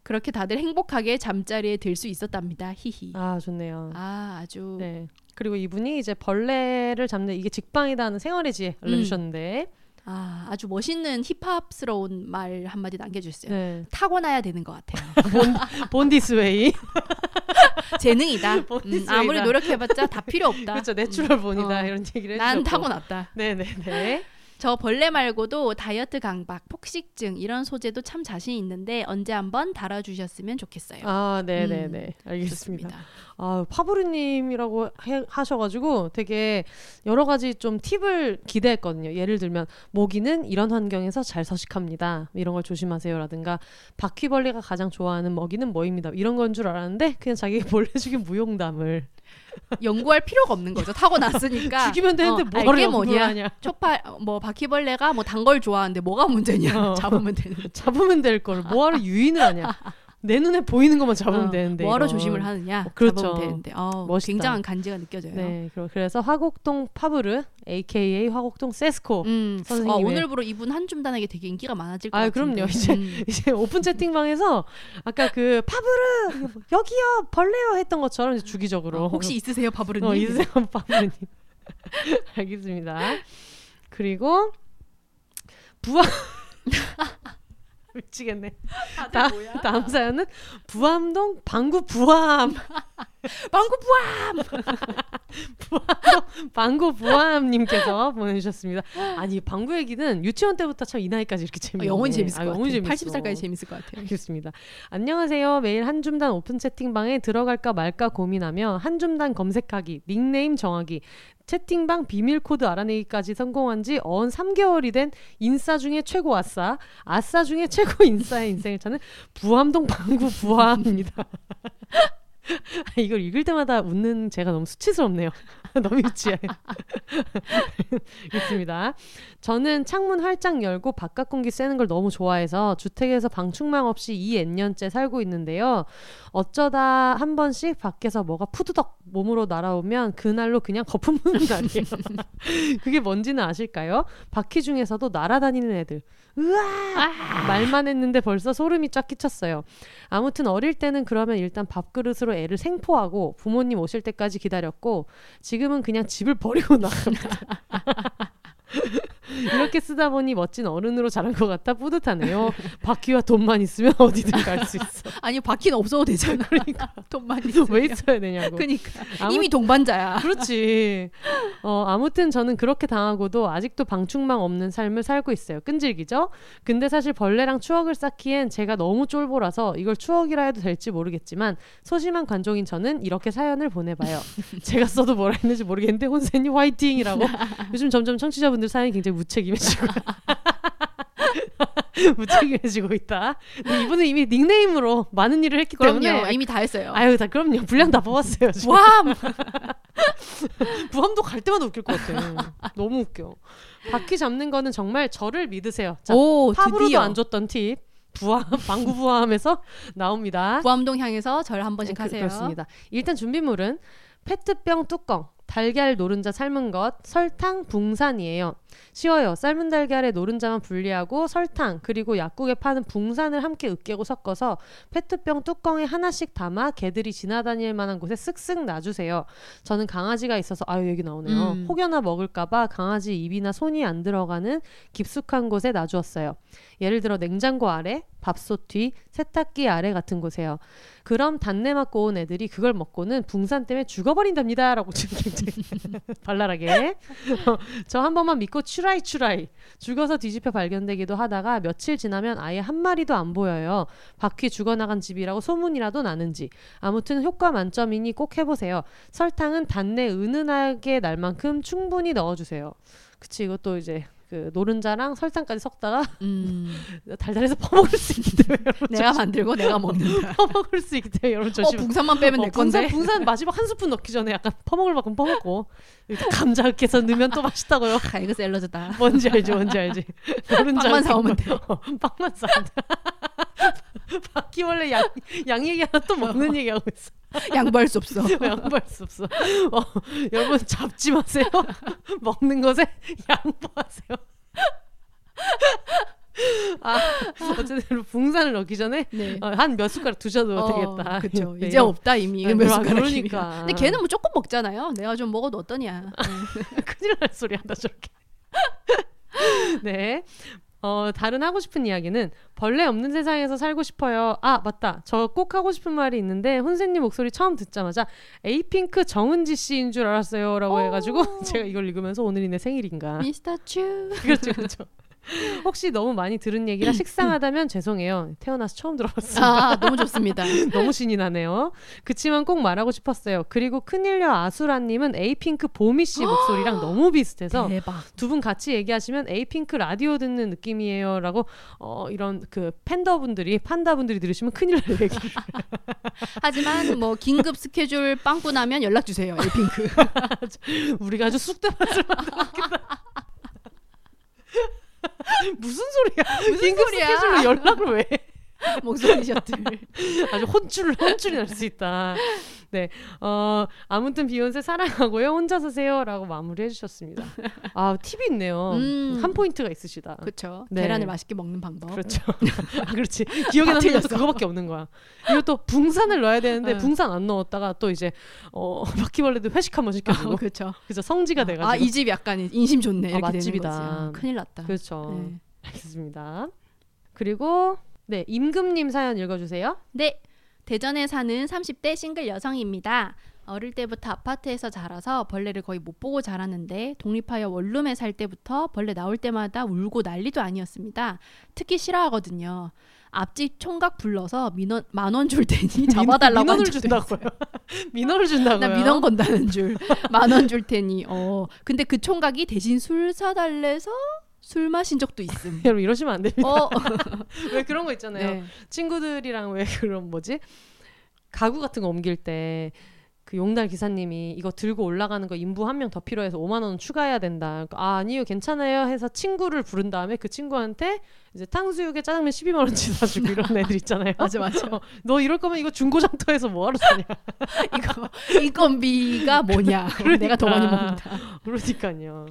그렇게 다들 행복하게 잠자리에 들 수 있었답니다. 히히. 아 좋네요. 아 아주 네. 그리고 이분이 이제 벌레를 잡는 이게 직방이다는 생활의 지혜 알려주셨는데 아 아주 멋있는 힙합스러운 말 한마디 남겨주셨어요. 네. 타고나야 되는 것 같아요. born this way 재능이다. 음. 아무리 노력해봤자 다 필요 없다. 그렇죠 natural born이다 어. 이런 얘기를 난 해주셨고. 타고났다. 네네네 저 벌레 말고도 다이어트 강박, 폭식증 이런 소재도 참 자신 있는데 언제 한번 다뤄주셨으면 좋겠어요. 아 네 네 네. 알겠습니다. 좋습니다. 아 파브르님이라고 해- 하셔가지고 되게 여러 가지 좀 팁을 기대했거든요. 예를 들면 모기는 이런 환경에서 잘 서식합니다. 이런 걸 조심하세요라든가 바퀴벌레가 가장 좋아하는 먹이는 뭐입니다. 이런 건 줄 알았는데 그냥 자기 벌레 죽인 무용담을 연구할 필요가 없는 거죠. 타고 났으니까. 죽이면 되는데 어, 뭐를 알게 연구를 뭐냐. 하냐 초파 뭐 바퀴벌레가 뭐 단 걸 좋아하는데 뭐가 문제냐. 어. 잡으면 되는. 잡으면 될 걸 뭐하러 유인을 하냐 내 눈에 보이는 것만 잡으면 어, 되는데 뭐하러 이건. 조심을 하느냐. 어, 그렇죠. 잡으면 되는데. 어, 멋있다. 굉장한 간지가 느껴져요. 네 그래서 화곡동 파브르 AKA 화곡동 세스코 음, 선생님의- 어, 오늘부로 이분 한 줌단에게 되게 인기가 많아질 것 아, 같은데. 그럼요. 이제 음. 이제 오픈 채팅방에서 아까 그 파브르 여기요 벌레요 했던 것처럼 주기적으로 어, 혹시 있으세요, 바브르님? 어, 이세요 파브르님 알겠습니다. 그리고 부암 미치겠네. 다, 다음 사연은 부암동 방구 부암 방구 부암. 방구 부암님께서 보내주셨습니다. 아니 방구 얘기는 유치원 때부터 참 이 나이까지 이렇게 재밌네. 어, 영원히 재밌을 아, 것 영원히 같아요. 재밌어. 80살까지 재밌을 것 같아요. 알겠습니다. 안녕하세요. 매일 한 줌단 오픈 채팅방에 들어갈까 말까 고민하며 한 줌단 검색하기, 닉네임 정하기, 채팅방 비밀 코드 알아내기까지 성공한 지 어언 3개월이 된 인싸 중에 최고 아싸, 아싸 중에 최고 인싸의 인생을 찾는 부암동 방구 부암입니다. 이걸 읽을 때마다 웃는 제가 너무 수치스럽네요. 너무 유치해. 있습니다. 저는 창문 활짝 열고 바깥 공기 쐬는 걸 너무 좋아해서 주택에서 방충망 없이 2N년째 살고 있는데요. 어쩌다 한 번씩 밖에서 뭐가 푸드덕 몸으로 날아오면 그날로 그냥 거품 무는 날이에요. 그게 뭔지는 아실까요? 바퀴 중에서도 날아다니는 애들. 으아! 말만 했는데 벌써 소름이 쫙 끼쳤어요. 아무튼 어릴 때는 그러면 일단 밥그릇으로 애를 생포하고 부모님 오실 때까지 기다렸고 지금은 그냥 집을 버리고 나갑니다. 이렇게 쓰다 보니 멋진 어른으로 자란 것 같아 뿌듯하네요. 바퀴와 돈만 있으면 어디든 갈 수 있어. 아니 바퀴는 없어도 되잖아. 그러니까 돈만 있으면. 왜 있어야 되냐고. 그러니까 아무- 이미 동반자야. 그렇지. 어, 아무튼 저는 그렇게 당하고도 아직도 방충망 없는 삶을 살고 있어요. 끈질기죠? 근데 사실 벌레랑 추억을 쌓기엔 제가 너무 쫄보라서 이걸 추억이라 해도 될지 모르겠지만 소심한 관종인 저는 이렇게 사연을 보내봐요. 제가 써도 뭐라 했는지 모르겠는데 혼세님 화이팅이라고. 요즘 점점 청취자분들 사연이 굉장히 무책임해지고 무책임해지고 있다. 이분은 이미 닉네임으로 많은 일을 했기 그럼요. 때문에 이미 다 했어요. 아유 다 그럼요 분량 다 뽑았어요 지금. 와 부함도 갈 때마다 웃길 것 같아. 너무 웃겨. 바퀴 잡는 거는 정말 저를 믿으세요. 자, 오 팝으로도 드디어 안 줬던 팁. 부함, 방구 부함에서 나옵니다. 부암동 향해서 절 한 번씩 네, 그- 하세요. 그렇습니다. 일단 준비물은 페트병 뚜껑, 달걀 노른자 삶은 것, 설탕, 붕산이에요. 쉬워요. 삶은 달걀에 노른자만 분리하고 설탕 그리고 약국에 파는 붕산을 함께 으깨고 섞어서 페트병 뚜껑에 하나씩 담아 개들이 지나다닐 만한 곳에 쓱쓱 놔주세요. 저는 강아지가 있어서 아유 여기 나오네요. 음. 혹여나 먹을까봐 강아지 입이나 손이 안 들어가는 깊숙한 곳에 놔주었어요. 예를 들어 냉장고 아래, 밥솥 뒤, 세탁기 아래 같은 곳에요. 그럼 단내 맡고 온 애들이 그걸 먹고는 붕산 때문에 죽어버린답니다라고 지금 굉장히 발랄하게 저한 번만 믿고 추라이 추라이 죽어서 뒤집혀 발견되기도 하다가 며칠 지나면 아예 한 마리도 안 보여요. 바퀴 죽어나간 집이라고 소문이라도 나는지 아무튼 효과 만점이니 꼭 해보세요. 설탕은 단내 은은하게 날 만큼 충분히 넣어주세요. 그치 이것도 이제 그 노른자랑 설탕까지 섞다가 음, 달달해서 퍼먹을 수 있기 때문에 내가 만들고 내가 먹는다. 퍼먹을 수 있기 때문에 여러분 어, 조심. 붕산만 빼면 내 건데. 붕산, 붕산 마지막 한 스푼 넣기 전에 약간 퍼먹을 만큼 퍼먹고 감자 으깨서 넣으면 또 맛있다고요. 아, 이거 샐러드다. 뭔지 알지, 뭔지 알지. 노른자 빵만 사오면 돼. 어, 빵만 사오면 돼. 바퀴벌레 양, 양 얘기 하나 또 먹는 얘기 하고 있어. 양보할 수 없어. 양보할 수 없어. 어, 여러분 잡지 마세요. 먹는 것에 양보하세요. 아, 어쨌든 붕산을 넣기 전에 네. 어, 한몇 숟가락 두셔도 어, 되겠다. 네, 이제 없다 이미. 아, 몇 그러- 숟가락이면. 그러니까. 근데 걔는 뭐 조금 먹잖아요. 내가 좀 먹어도 어떠냐. 큰일 날 소리 한다 저렇게. 네. 어, 다른 하고 싶은 이야기는 벌레 없는 세상에서 살고 싶어요. 아, 맞다. 저 꼭 하고 싶은 말이 있는데 혼세님 목소리 처음 듣자마자 에이핑크 정은지 씨인 줄 알았어요라고 해 가지고 제가 이걸 읽으면서 오늘이 내 생일인가. 미스터 츄. 그렇죠. 그렇죠. 혹시 너무 많이 들은 얘기라 식상하다면 죄송해요. 태어나서 처음 들어봤습니다. 아, 너무 좋습니다. 너무 신이 나네요. 그치만 꼭 말하고 싶었어요. 그리고 큰일녀 아수라님은 에이핑크 보미 씨 목소리랑 너무 비슷해서. 두 분 같이 얘기하시면 에이핑크 라디오 듣는 느낌이에요라고 어, 이런 그 팬더분들이 판다분들이 들으시면 큰일 날 얘기. 하지만 뭐 긴급 스케줄 빵꾸 나면 연락 주세요. 에이핑크. 우리가 아주 쑥대밭을 만들었겠다. 무슨 소리야? 무슨 긴급 소리야? 스케줄로 연락을 왜? 해? 목소리 셔틀. 아주 혼쭐 혼쭐이 날 수 있다. 네, 어 아무튼 비욘세 사랑하고요. 혼자 사세요라고 마무리해 주셨습니다. 아 팁이 있네요. 음. 한 포인트가 있으시다. 그렇죠. 네. 계란을 맛있게 먹는 방법. 그렇죠. 아, 그렇지. 기억에 다 남는 것도. 그거밖에 없는 거야. 이것도 붕산을 넣어야 되는데 어. 붕산 안 넣었다가 또 이제 어 바퀴벌레도 회식 한번 시켜 주고 아, 그렇죠. 그래서 성지가 돼 가지고 아, 이 집 약간 인심 좋네. 이렇게 아, 맛집이다. 아, 큰일 났다. 그렇죠. 네. 알겠습니다. 그리고 네 임금님 사연 읽어주세요. 네. 대전에 사는 30대 싱글 여성입니다. 어릴 때부터 아파트에서 자라서 벌레를 거의 못 보고 자랐는데 독립하여 원룸에 살 때부터 벌레 나올 때마다 울고 난리도 아니었습니다. 특히 싫어하거든요. 앞집 총각 불러서 민원 만 원 줄 테니 잡아달라고 한 민원을 준다고요. 민원을 준다고요. 나 민원 건다는 줄. 만 원 줄 테니. 어. 근데 그 총각이 대신 술 사달래서 술 마신 적도 있음. 여러분 이러시면 안 됩니다. 어. 왜 그런 거 있잖아요. 네. 친구들이랑 왜 그런 뭐지 가구 같은 거 옮길 때 그 용달 기사님이 이거 들고 올라가는 거 인부 한 명 더 필요해서 5만 원 추가해야 된다. 그러니까 아 아니요 괜찮아요 해서 친구를 부른 다음에 그 친구한테 이제 탕수육에 짜장면 12만 원치 사주고 이런 애들 있잖아요. 맞아 맞아. 어, 너 이럴 거면 이거 중고장터에서 뭐하러 사냐. 이거 인건비가 뭐냐. 내가 더 많이 먹는다. 그러니까요.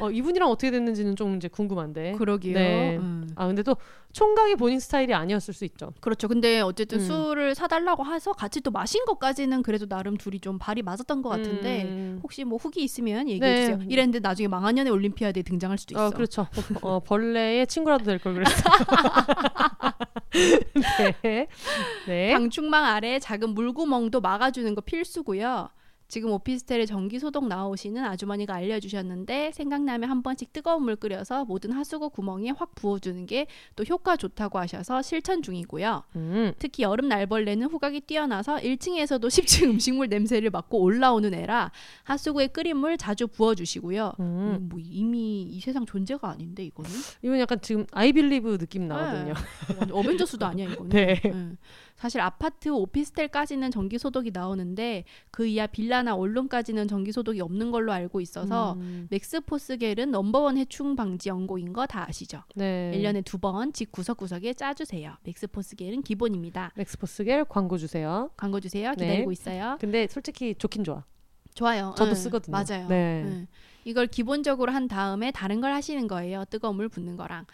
어, 이분이랑 어떻게 됐는지는 좀 이제 궁금한데. 그러게요. 네. 음. 아 근데 또 총각이 본인 스타일이 아니었을 수 있죠. 그렇죠. 근데 어쨌든 음. 술을 사달라고 해서 같이 또 마신 것까지는 그래도 나름 둘이 좀 발이 맞았던 것 같은데 음. 혹시 뭐 후기 있으면 얘기해 네. 주세요. 이랬는데 나중에 망한년의 올림피아드에 등장할 수도 있어. 어, 그렇죠. 어, 벌레의 친구라도 될 걸 그 랬어. 네. 네. 방충망 아래 작은 물구멍도 막아주는 거 필수고요. 지금 오피스텔에 전기 소독 나오시는 아주머니가 알려주셨는데 생각나면 한 번씩 뜨거운 물 끓여서 모든 하수구 구멍에 확 부어주는 게 또 효과 좋다고 하셔서 실천 중이고요. 음. 특히 여름 날벌레는 후각이 뛰어나서 1층에서도 10층 음식물 냄새를 맡고 올라오는 애라 하수구에 끓인 물 자주 부어주시고요. 음. 음, 뭐 이미 이 세상 존재가 아닌데 이거는 이건 약간 지금 I believe 느낌 나거든요. 네. 완전 어벤져스도 아니야 이거는. 네. 음. 사실 아파트 오피스텔까지는 전기 소독이 나오는데 그 이하 빌라나 원룸까지는 전기 소독이 없는 걸로 알고 있어서 음. 맥스포스겔은 넘버원 해충 방지 연고인 거 다 아시죠? 네. 1년에 두 번 집 구석구석에 짜주세요. 맥스포스겔은 기본입니다. 맥스포스겔 광고 주세요. 광고 주세요. 네. 기다리고 있어요. 근데 솔직히 좋긴 좋아. 좋아요. 저도 응, 쓰거든요. 맞아요. 네. 응. 이걸 기본적으로 한 다음에 다른 걸 하시는 거예요. 뜨거운 물 붓는 거랑.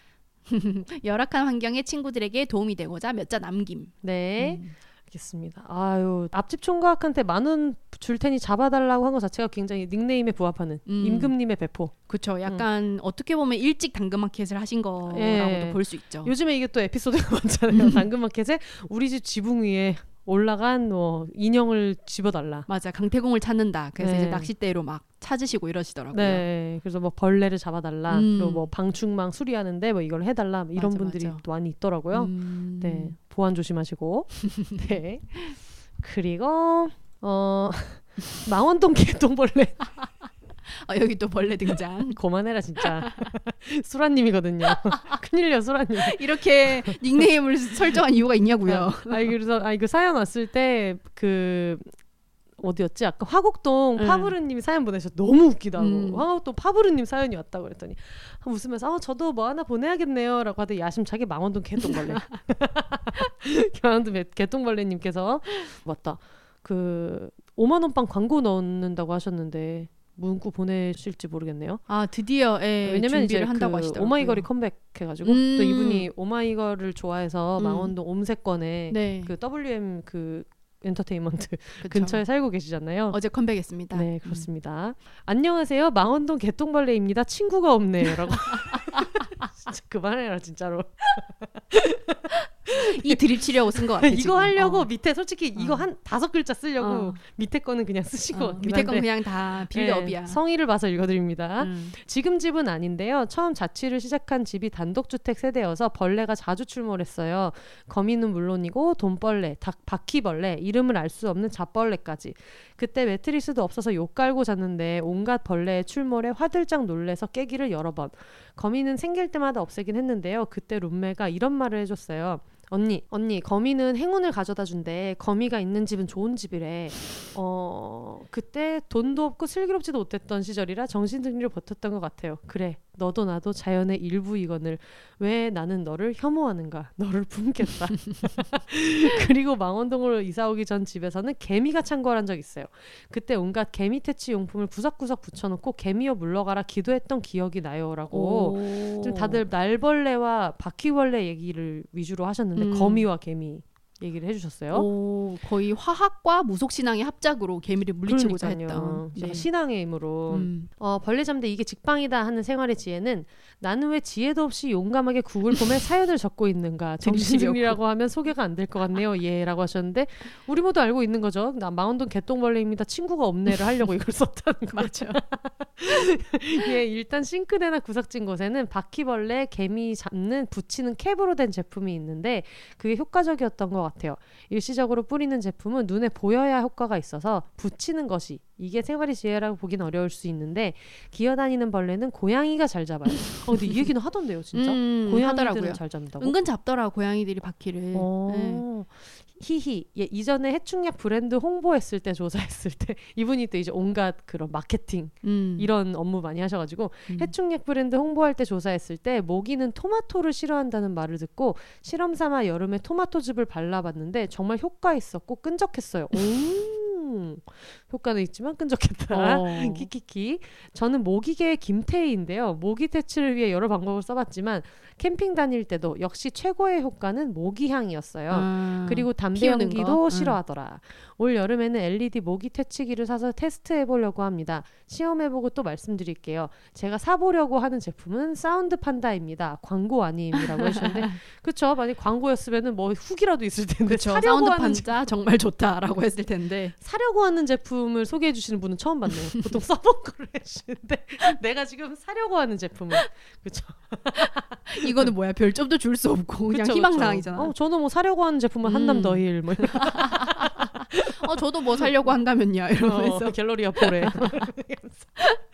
열악한 환경의 친구들에게 도움이 되고자 몇 자 남김. 네. 음. 알겠습니다. 아유 앞집 총각한테 만 원 줄 테니 잡아달라고 한 것 자체가 굉장히 닉네임에 부합하는 음. 임금님의 배포. 그쵸. 약간 어떻게 보면 일찍 당근마켓을 하신 거라고도 예. 볼수 있죠. 요즘에 이게 또 에피소드가 많잖아요. 당근마켓에 우리 집 지붕 위에 올라간 뭐 인형을 집어달라. 맞아. 강태공을 찾는다. 그래서 네. 이제 낚싯대로 막 찾으시고 이러시더라고요. 네, 그래서 뭐 벌레를 잡아달라. 음. 그리고 뭐 방충망 수리하는데 뭐 이걸 해달라. 뭐 이런 맞아, 분들이 맞아. 또 많이 있더라고요. 음. 네, 보안 조심하시고. 네. 그리고 어 망원동 개똥벌레 아, 여기 또 벌레 등장. 그만해라 진짜. 수라님이거든요. 큰일이야 수라님. 이렇게 닉네임을 설정한 이유가 있냐고요. 아니 그래서 아이 그 사연 왔을 때 그 어디였지? 아까 화곡동 응. 파브르님이 사연 보내셔 너무 웃기다고. 음. 화곡동 파브르님 사연이 왔다고 그랬더니 웃으면서 아 저도 뭐 하나 보내야겠네요라고 하더니 야심차게 망원동 개똥벌레. 망원동 개- 개똥벌레님께서 맞다. 그 5만 원빵 광고 넣는다고 하셨는데 문구 보내실지 모르겠네요. 아 드디어 예, 왜냐면 이제 한다고 그 하시더라고요. 오마이걸이 컴백해가지고 음. 또 이분이 오마이걸을 좋아해서 음. 망원동 옴세권에 네, 그 WM 그 엔터테인먼트 그쵸. 근처에 살고 계시잖아요. 어제 컴백했습니다. 네 그렇습니다. 안녕하세요 망원동 개똥벌레입니다. 친구가 없네요라고. 진짜 그만해라 진짜로. 음. 이 드립 치려고 쓴것 같아. 이거. 하려고 어. 밑에 솔직히 이거 어. 한 다섯 글자 쓰려고 어. 밑에 거는 그냥 쓰신 것 어, 같긴 밑에 건. 그냥 다 빌드업이야. 네, 성의를 봐서 읽어드립니다. 음. 지금 집은 아닌데요. 처음 자취를 시작한 집이 단독주택 세대여서 벌레가 자주 출몰했어요. 거미는 물론이고 돈벌레, 닭, 바퀴벌레, 이름을 알 수 없는 잡벌레까지. 그때 매트리스도 없어서 욕 깔고 잤는데 온갖 벌레의 출몰에 화들짝 놀래서 깨기를 여러 번. 거미는 생길 때마다 없애긴 했는데요. 그때 룸메가 이런 말을 해줬어요. 언니, 언니, 거미는 행운을 가져다 준대. 거미가 있는 집은 좋은 집이래. 어, 그때 돈도 없고 슬기롭지도 못했던 시절이라 정신승리를 버텼던 것 같아요. 그래, 너도 나도 자연의 일부이건을 왜 나는 너를 혐오하는가? 너를 품겠다. 그리고 망원동으로 이사 오기 전 집에서는 개미가 창궐한 적 있어요. 그때 온갖 개미 퇴치 용품을 구석구석 붙여놓고 개미여 물러가라 기도했던 기억이 나요라고. 오. 좀 다들 날벌레와 바퀴벌레 얘기를 위주로 하셨는데 음. 거미와 개미 얘기를 해주셨어요. 오, 거의 화학과 무속 신앙의 합작으로 개미를 물리치고자. 했던. 네. 신앙의 힘으로 음. 어, 벌레 잠대 이게 직방이다 하는 생활의 지혜는 나는 왜 지혜도 없이 용감하게 구글 폼에 사연을 적고 있는가 정신승리라고 하면 소개가 안 될 것 같네요 예라고 하셨는데 우리 모두 알고 있는 거죠 나 망원동 개똥벌레입니다 친구가 없네를 하려고 이걸 썼다는 거 맞아. 예, 일단 싱크대나 구석진 곳에는 바퀴벌레, 개미 잡는 붙이는 캡으로 된 제품이 있는데 그게 효과적이었던 것 같아요. 일시적으로 뿌리는 제품은 눈에 보여야 효과가 있어서 붙이는 것이 이게 생활의 지혜라고 보긴 어려울 수 있는데 기어다니는 벌레는 고양이가 잘 잡아요. 어, 근데 이 얘기는 하던데요, 진짜. 음, 고양이들은 하더라고요. 잘 잡는다고. 은근 잡더라 고양이들이 바퀴를. 어. 네. 히히 예, 이전에 해충약 브랜드 홍보했을 때 조사했을 때 이분이 또 이제 온갖 그런 마케팅 음. 이런 업무 많이 하셔가지고 음. 해충약 브랜드 홍보할 때 조사했을 때 모기는 토마토를 싫어한다는 말을 듣고 실험 삼아 여름에 토마토즙을 발라봤는데 정말 효과 있었고 끈적했어요. 오, 효과는 있지만 끈적했다. 어. 키키키. 저는 모기계의 김태희인데요. 모기 퇴치를 위해 여러 방법을 써봤지만 캠핑 다닐 때도 역시 최고의 효과는 모기향이었어요. 아. 그리고 담배 연기도 거? 응. 싫어하더라. 올 여름에는 LED 모기 퇴치기를 사서 테스트해 보려고 합니다. 시험해보고 또 말씀드릴게요. 제가 사보려고 하는 제품은 사운드 판다입니다. 광고 아님이라고 하셨는데, 그쵸? 만약 광고였으면은 뭐 후기라도 있을 텐데 그쵸. 사려고 사운드 판다 정말 좋다라고 했을 텐데. 사려고 하는 제품을 소개해 주시는 분은 처음 봤네요. 보통 써본 거를 해주시는데 내가 지금 사려고 하는 제품을 그쵸? 이거는 뭐야 별점도 줄 수 없고 그냥 희망사항이잖아. 어, 저는 뭐 사려고 하는 제품은 음. 한남 더힐 뭐 어 저도 뭐 살려고 한다면요 이러면서. 어, 갤러리아 포레.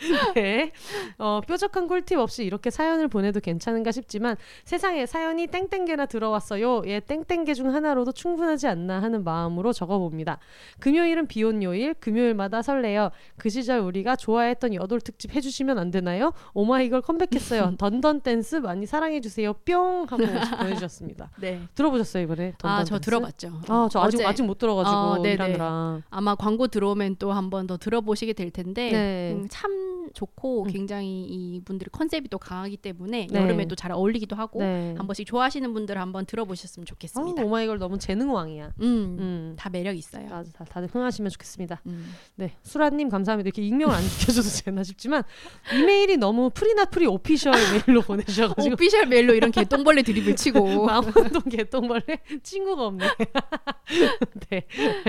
네. 어, 뾰족한 꿀팁 없이 이렇게 사연을 보내도 괜찮은가 싶지만 세상에 사연이 땡땡개나 들어왔어요. 예, 땡땡개 중 하나로도 충분하지 않나 하는 마음으로 적어봅니다. 금요일은 비혼 요일, 금요일마다 설레요. 그 시절 우리가 좋아했던 여돌 특집 해주시면 안 되나요? 오마이걸 컴백했어요. Dun Dun Dance 많이 사랑해주세요. 뿅 하고 보내주셨습니다. 네. 들어보셨어요 이번에? Dun Dun 아 저 Dance? 들어봤죠. 아, 저 아직 어제. 아직 못 들어가지고 없어가지고 어, 네네. 일하느라. 아마 광고 들어오면 또 한 번 더 들어보시게 될 텐데 네. 음, 참 좋고 음. 굉장히 이분들의 concept이 또 강하기 때문에 네. 여름에 또 잘 어울리기도 하고 네. 한 번씩 좋아하시는 분들 한번 들어보셨으면 아, 좋겠습니다. 오마이걸 너무 재능왕이야. 음, 음. 다 매력 있어요. 다, 다, 다들 흥하시면 좋겠습니다. 음. 네, 수라님 감사합니다. 이렇게 익명을 안 지켜줘도 되나 싶지만 이메일이 너무 프리나 프리 official 메일로 보내주셔가지고 official 메일로 이런 개똥벌레 드립을 치고 망원동 개똥벌레 친구가 없네. 네,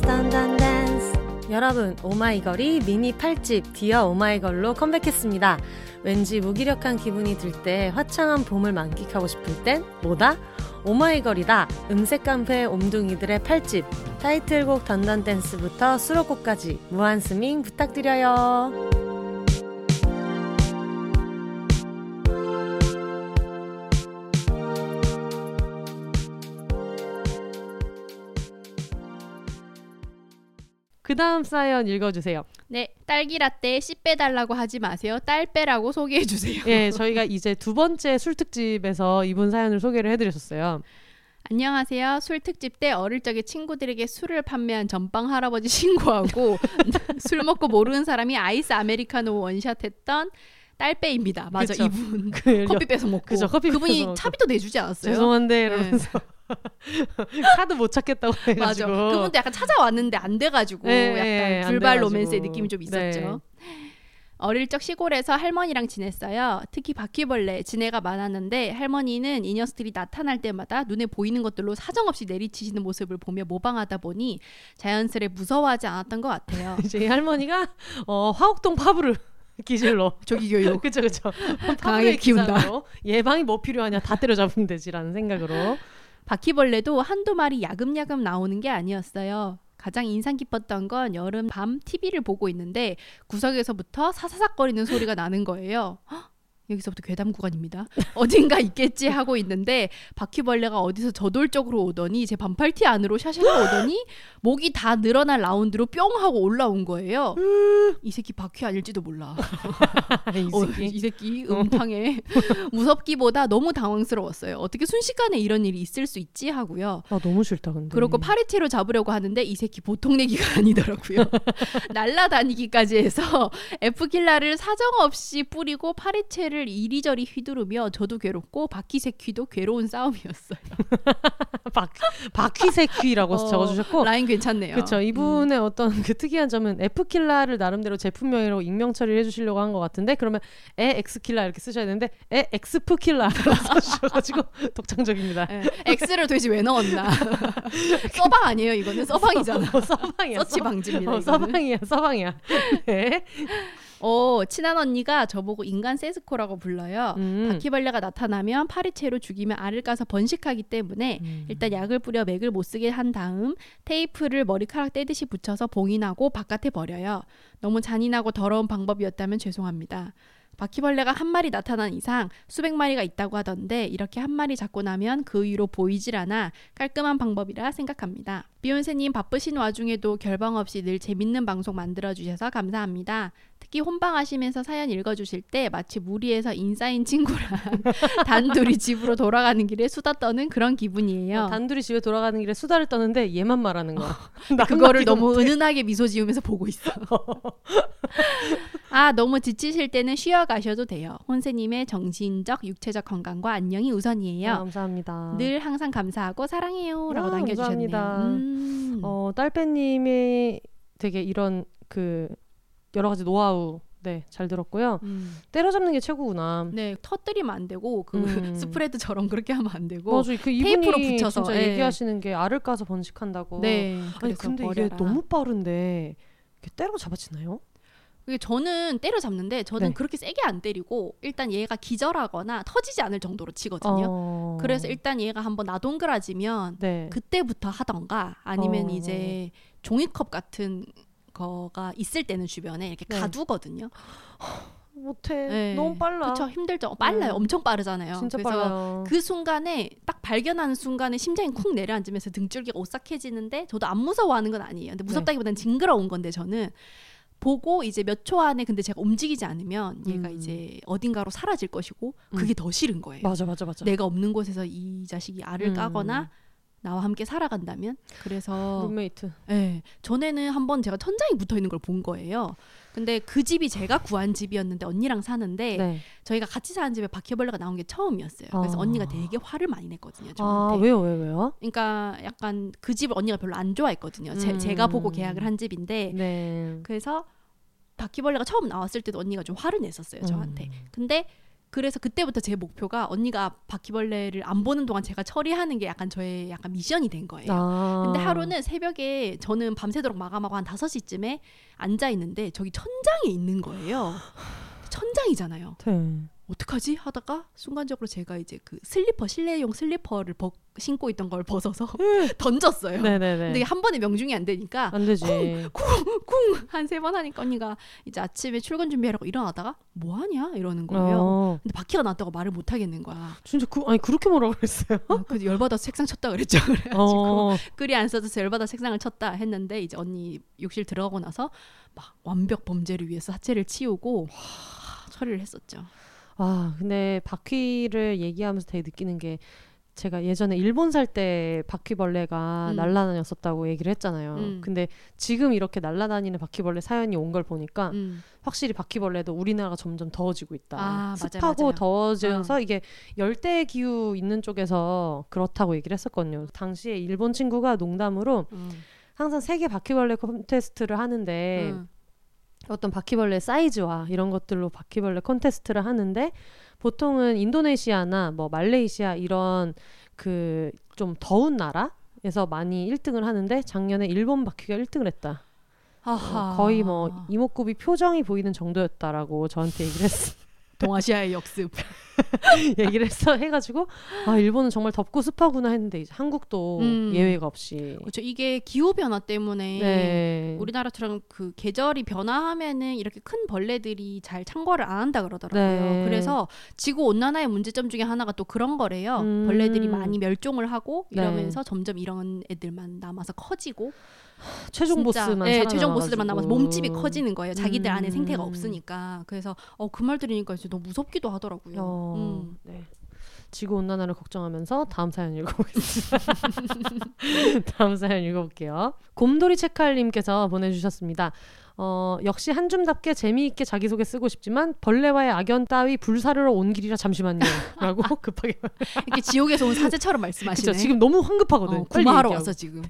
Dun Dun Dance 여러분 오마이걸이 미니 8집 Dear 오마이걸로 컴백했습니다 왠지 무기력한 기분이 들 때 화창한 봄을 만끽하고 싶을 땐 뭐다? 오마이걸이다. 음색 깡패 옴둥이들의 8집. 타이틀곡 Dun Dun Dance부터 수록곡까지 무한 스밍 부탁드려요 그 다음 사연 읽어주세요. 네 딸기 라떼 씨 빼달라고 하지 마세요. 딸 빼라고 소개해 주세요. 예, 저희가 이제 두 번째 술 특집에서 이분 사연을 소개를 해드렸었어요. 안녕하세요. 술 특집 때 어릴 적에 친구들에게 술을 판매한 전빵 할아버지 신고하고 술 먹고 모르는 사람이 아이스 아메리카노 원샷했던 딸빼입니다. 맞아 그쵸. 이분 그 커피 뺏어 먹고 그죠, 커피 그분이 먹고. 차비도 내주지 않았어요. 죄송한데 네. 이러면서 카드 못 찾겠다고 맞아. 해가지고 그분도 약간 찾아왔는데 안 돼가지고 네, 약간 네, 안 불발. 로맨스의 느낌이 좀 있었죠. 네. 어릴 적 시골에서 할머니랑 지냈어요. 특히 바퀴벌레, 지네가 많았는데 할머니는 이 녀석들이 나타날 때마다 눈에 보이는 것들로 사정없이 내리치시는 모습을 보며 모방하다 보니 자연스레 무서워하지 않았던 것 같아요. 이제 이 할머니가 어, 화곡동 파브르 기질로 조기 교육. 그쵸 그쵸 강하게 파브르의 키운다. 기사로 예방이 뭐 필요하냐 다 때려잡으면 되지라는 생각으로 바퀴벌레도 한두 마리 야금야금 나오는 게 아니었어요. 가장 인상 깊었던 건 여름 밤 TV를 보고 있는데 구석에서부터 사사삭거리는 소리가 나는 거예요. 헉, 여기서부터 괴담 구간입니다. 어딘가 있겠지 하고 있는데 바퀴벌레가 어디서 저돌적으로 오더니 제 반팔티 안으로 샤샤가 오더니 목이 다 늘어날 라운드로 뿅 하고 올라온 거예요. 이 새끼 바퀴 아닐지도 몰라. 이 어, 새끼 이 새끼 음탕해. 무섭기보다 너무 당황스러웠어요. 어떻게 순식간에 이런 일이 있을 수 있지 하고요. 아 너무 싫다 근데 그러고 파리채로 잡으려고 하는데 이 새끼 보통 내기가 아니더라고요. 날라다니기까지 해서 에프킬라를 사정 없이 뿌리고 파리채를 이리저리 휘두르며 저도 괴롭고 바퀴새퀴도 괴로운 싸움이었어요. 박 바퀴새퀴라고 어, 적어주셨고 라인 괜찮네요. 그렇죠. 이분의 어떤 그 특이한 점은 F킬라를 나름대로 제품명이라고 익명 처리를 해주시려고 한 것 같은데 그러면 에 X킬라 이렇게 쓰셔야 되는데 에X프킬라 써주셔가지고 독창적입니다. 예, X를 도대체 왜 넣었나? 서방 아니에요 이거는 서방이잖아. 어, 서방이야. 서치 방지입니다. 어. 서방이야, 서방이야. 네. 어, 친한 언니가 저보고 인간 세스코라고 불러요. 음. 바퀴벌레가 나타나면 파리채로 죽이면 알을 까서 번식하기 때문에 음. 일단 약을 뿌려 맥을 못 쓰게 한 다음 테이프를 머리카락 떼듯이 붙여서 봉인하고 바깥에 버려요. 너무 잔인하고 더러운 방법이었다면 죄송합니다. 바퀴벌레가 한 마리 나타난 이상 수백 마리가 있다고 하던데 이렇게 한 마리 잡고 나면 그 위로 보이질 않아 깔끔한 방법이라 생각합니다. 비욘세님 바쁘신 와중에도 결방 없이 늘 재밌는 방송 만들어주셔서 감사합니다. 특히 혼방하시면서 사연 읽어주실 때 마치 무리해서 인싸인 친구랑 단둘이 집으로 돌아가는 길에 수다 떠는 그런 기분이에요. 어, 단둘이 집에 돌아가는 길에 수다를 떠는데 얘만 말하는 거야. 나 그거를 너무 못해. 은은하게 미소 지으면서 보고 있어. 아 너무 지치실 때는 쉬어 가셔도 돼요. 혼세님의 정신적, 육체적 건강과 안녕이 우선이에요. 아, 감사합니다. 늘 항상 감사하고 사랑해요라고 아, 남겨주셨네요. 감사합니다. 음. 어, 딸빼님이 되게 이런 그 여러 가지 노하우 네, 잘 들었고요. 음. 때려잡는 게 최고구나. 네, 터뜨리면 안 되고 그 음. 스프레드처럼 그렇게 하면 안 되고. 맞아, 그 테이프로 붙여서, 진짜 예. 얘기하시는 게 알을 까서 번식한다고. 네. 아니 근데 버려라. 이게 너무 빠른데 이게 때려 잡아지나요? 그게 저는 때려 잡는데 저는 네. 그렇게 세게 안 때리고 일단 얘가 기절하거나 터지지 않을 정도로 치거든요. 어... 그래서 일단 얘가 한번 나동그라지면 네. 그때부터 하던가 아니면 어. 이제 종이컵 같은 거가 있을 때는 주변에 이렇게 네. 가두거든요. 못해. 네. 너무 빨라. 그쵸 힘들죠. 빨라요. 음. 엄청 빠르잖아요. 그래서 빨라요. 그 순간에 딱 발견하는 순간에 심장이 쿵 내려앉으면서 등줄기가 오싹해지는데 저도 안 무서워하는 건 아니에요. 근데 무섭다기보다는 징그러운 건데 저는 보고 이제 몇 초 안에 근데 제가 움직이지 않으면 얘가 음. 이제 어딘가로 사라질 것이고 그게 더 싫은 거예요. 맞아 맞아 맞아. 내가 없는 곳에서 이 자식이 알을 음. 까거나 나와 함께 살아간다면 그래서 룸메이트. 예 전에는 한번 제가 천장이 붙어 있는 걸 본 거예요. 근데 그 집이 제가 구한 집이었는데 언니랑 사는데 네. 저희가 같이 사는 집에 바퀴벌레가 나온 게 처음이었어요. 그래서 아. 언니가 되게 화를 많이 냈거든요. 아 저한테. 왜요 왜 왜요? 그러니까 약간 그 집을 언니가 별로 안 좋아했거든요. 제, 음. 제 가 보고 계약을 한 집인데 네. 그래서 바퀴벌레가 처음 나왔을 때도 언니가 좀 화를 냈었어요 저한테. 음. 근데 그래서 그때부터 제 목표가 언니가 바퀴벌레를 안 보는 동안 제가 처리하는 게 약간 저의 약간 미션이 된 거예요. 아. 근데 하루는 새벽에 저는 밤새도록 마감하고 한 5시쯤에 앉아 있는데 저기 천장에 있는 거예요. 천장이잖아요. 네. 어떡하지? 하다가 순간적으로 제가 이제 그 슬리퍼 실내용 슬리퍼를 벗, 신고 있던 걸 벗어서 던졌어요. 네네네. 근데 한 번에 명중이 안 되니까 안 되지. 쿵한세 번 하니까 언니가 이제 아침에 출근 준비하라고 일어나다가 뭐 하냐 이러는 거예요. 어, 근데 바퀴가 났다고 말을 못 하겠는 거야. 진짜 그 아니 그렇게 뭐라 그랬어요? 어, 그래서 열받아서 책상 쳤다 그랬죠. 그래가지고 어. 글이 안 써져서 열받아 책상을 쳤다 했는데 이제 언니 욕실 들어가고 나서 막 완벽 범죄를 위해서 사체를 치우고 하, 처리를 했었죠. 아 근데 바퀴를 얘기하면서 되게 느끼는 게 제가 예전에 일본 살 때 바퀴벌레가 음. 날라다녔었다고 얘기를 했잖아요. 음. 근데 지금 이렇게 날라다니는 바퀴벌레 사연이 온 걸 보니까 음. 확실히 바퀴벌레도 우리나라가 점점 더워지고 있다. 아, 맞아요, 습하고 맞아요. 더워져서 이게 열대 기후 있는 쪽에서 그렇다고 얘기를 했었거든요. 당시에 일본 친구가 농담으로 음. 항상 세계 바퀴벌레 콘테스트를 하는데 음. 어떤 바퀴벌레 사이즈와 이런 것들로 바퀴벌레 콘테스트를 하는데 보통은 인도네시아나 뭐 말레이시아 이런 그 좀 더운 나라에서 많이 1등을 하는데 작년에 일본 바퀴가 1등을 했다. 아하. 어, 거의 뭐 이목구비 표정이 보이는 정도였다라고 저한테 얘기를 했어. 동아시아의 역습. 얘기를 했어 해가지고 아 일본은 정말 덥고 습하구나 했는데 이제 한국도 음. 예외가 없이 그렇죠. 이게 기후 변화 때문에 네. 우리나라처럼 그 계절이 변화하면은 이렇게 큰 벌레들이 잘 창궐을 안 한다 그러더라고요. 네. 그래서 지구 온난화의 문제점 중에 하나가 또 그런 거래요. 음. 벌레들이 많이 멸종을 하고 네. 이러면서 점점 이런 애들만 남아서 커지고 최종 진짜, 보스만 네. 최종 보스들만 남아서 몸집이 커지는 거예요. 자기들 안에 음. 생태가 없으니까. 그래서 어, 그 말 들으니까 이제 너무 무섭기도 하더라고요. 어, 음. 네. 지구 온난화를 걱정하면서 다음 사연 읽어보겠습니다. 다음 사연 읽어볼게요. 곰돌이 책칼님께서 보내주셨습니다. 어, 역시 한줌답게 재미있게 자기소개 쓰고 싶지만 벌레와의 악연 따위 불사르러 온 길이라 잠시만요. 라고 급하게. 이렇게 지옥에서 온 사제처럼 말씀하시네. 그쵸, 지금 너무 황급하거든. 어, 구마하러. 왔어 지금.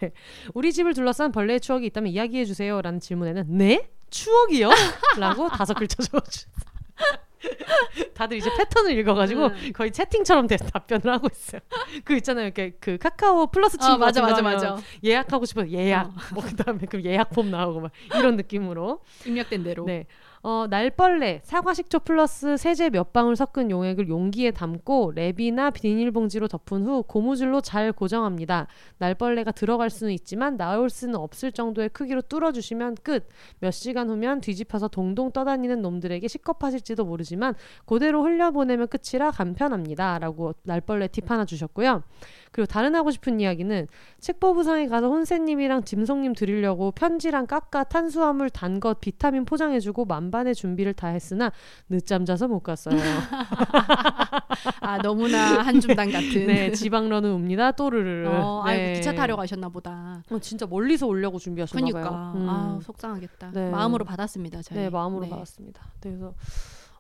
우리 집을 둘러싼 벌레의 추억이 있다면 이야기해 주세요. 라는 질문에는 네? 추억이요? 라고 다섯 글자 적어주셨어요. 다들 이제 패턴을 읽어가지고 음. 거의 채팅처럼 대- 답변을 하고 있어요. 그 있잖아요. 이렇게 그 카카오 플러스 친구 어, 맞아 맞아 맞아. 예약하고 싶어요. 예약. 어. 뭐 그다음에 그 예약 폼 나오고 막 이런 느낌으로. 입력된 대로. 네. 어, 날벌레, 사과식초 플러스 세제 몇 방울 섞은 용액을 용기에 담고 랩이나 비닐봉지로 덮은 후 고무줄로 잘 고정합니다. 날벌레가 들어갈 수는 있지만 나올 수는 없을 정도의 크기로 뚫어주시면 끝. 몇 시간 후면 뒤집혀서 동동 떠다니는 놈들에게 식겁하실지도 모르지만 그대로 흘려보내면 끝이라 간편합니다. 라고 날벌레 팁 하나 주셨고요. 그리고 다른 하고 싶은 이야기는 책보부상에 가서 혼세님이랑 짐송님 드리려고 편지랑 깎아 탄수화물 단 것 비타민 포장해주고 만반 의 준비를 다 했으나 늦잠 자서 못 갔어요. 아 너무나 한줌단 같은. 네, 지방러는 옵니다. 또르르르. 어, 네. 아이고 기차 타러 가셨나 보다. 어, 진짜 멀리서 오려고 준비하셨나 그러니까 봐요. 음. 아 속상하겠다. 네. 마음으로 받았습니다. 저희. 네, 마음으로 네. 받았습니다. 네, 그래서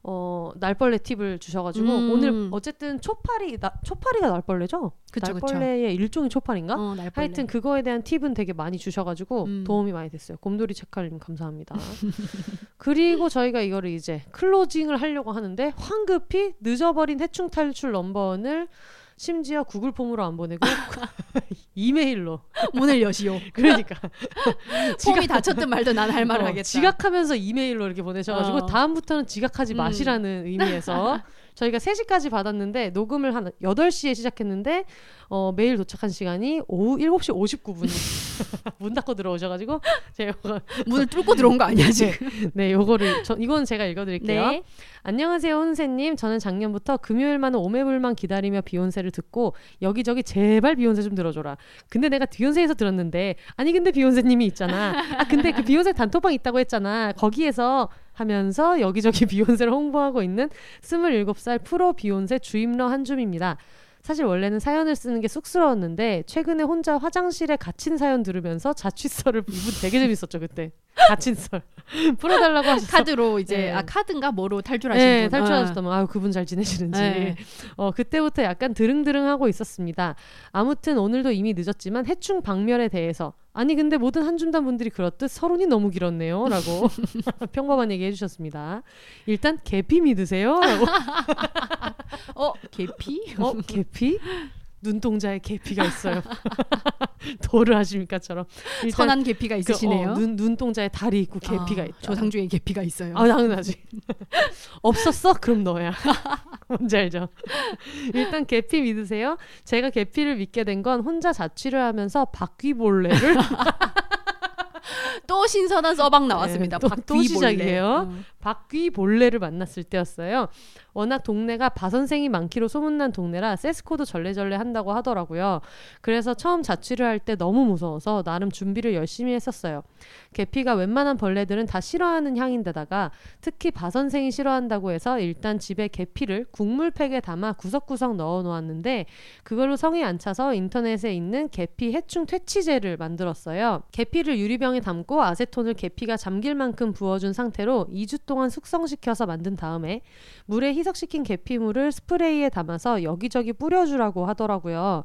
어, 날벌레 팁을 주셔가지고 음. 오늘 어쨌든 초파리 나, 초파리가 날벌레죠? 그쵸, 그쵸. 날벌레의 일종의 초파리인가? 어, 날벌레. 하여튼 그거에 대한 팁은 되게 많이 주셔가지고 음. 도움이 많이 됐어요. 곰돌이 책칼님 감사합니다. 그리고 저희가 이거를 이제 클로징을 하려고 하는데 황급히 늦어버린 해충 탈출 넘버원을 심지어 구글 폼으로 안 보내고 이메일로 문을 여시오. 그러니까 폼이 닫혔든 말든 난 할 말을 어, 하겠다. 지각하면서 이메일로 이렇게 보내셔가지고 어. 다음부터는 지각하지 음. 마시라는 의미에서 저희가 3시까지 받았는데 녹음을 한 8시에 시작했는데 어, 메일 도착한 시간이 오후 7시 59분이 문 닫고 들어오셔가지고 제가 문을 뚫고 들어온 거 아니야 지금? 네 요거를 저, 이건 제가 읽어드릴게요. 네. 안녕하세요 혼세님 저는 작년부터 금요일만은 오매불만 기다리며 비욘세를 듣고 여기저기 제발 비욘세 좀 들어줘라 근데 내가 비욘세에서 들었는데 아니 근데 비욘세님이 있잖아 아 근데 그 비욘세 단톡방 있다고 했잖아 거기에서 하면서 여기저기 비욘세를 홍보하고 있는 27살 프로 비욘세 주임러 한줌입니다. 사실 원래는 사연을 쓰는 게 쑥스러웠는데 최근에 혼자 화장실에 갇힌 사연 들으면서 자취설을 이분 되게 재밌었죠 그때 썰 풀어달라고 하셔서 카드로 이제 네. 아 카드인가 뭐로 탈출하신 네, 분. 탈출하셨다면 아유 그분 잘 지내시는지 네. 어 그때부터 약간 드릉드릉하고 있었습니다. 아무튼 오늘도 이미 늦었지만 해충 박멸에 대해서 아니 근데 모든 한줌단 분들이 그렇듯 서론이 너무 길었네요라고 평범한 얘기 해주셨습니다. 일단 개피 믿으세요라고 어 계피? 어 개피 눈동자에 개피가 있어요. 도를 하십니까처럼 선한 계피가 그, 있으시네요. 어, 눈 눈동자에 달이 있고 개피가 아, 있다. 조상주에 계피가 있어요. 아 당연하지. 없었어? 그럼 너야. 뭔지 알죠? 일단 계피 믿으세요. 제가 계피를 믿게 된 건 혼자 자취를 하면서 바퀴벌레를 또 신선한 서방 나왔습니다. 네, 또- 또 바퀴벌레. 시작이에요. 어. 바퀴벌레를 만났을 때였어요. 워낙 동네가 바선생이 많기로 소문난 동네라 세스코도 절레절레 한다고 하더라고요. 그래서 처음 자취를 할 때 너무 무서워서 나름 준비를 열심히 했었어요. 계피가 웬만한 벌레들은 다 싫어하는 향인데다가 특히 바선생이 싫어한다고 해서 일단 집에 계피를 국물팩에 담아 구석구석 넣어 놓았는데 그걸로 성이 안 차서 인터넷에 있는 계피 해충 퇴치제를 만들었어요. 계피를 유리병에 담고 아세톤을 계피가 잠길 만큼 부어준 상태로 2주 동안 숙성시켜서 만든 다음에 물에 희석 시킨 계피물을 스프레이에 담아서 여기저기 뿌려주라고 하더라고요.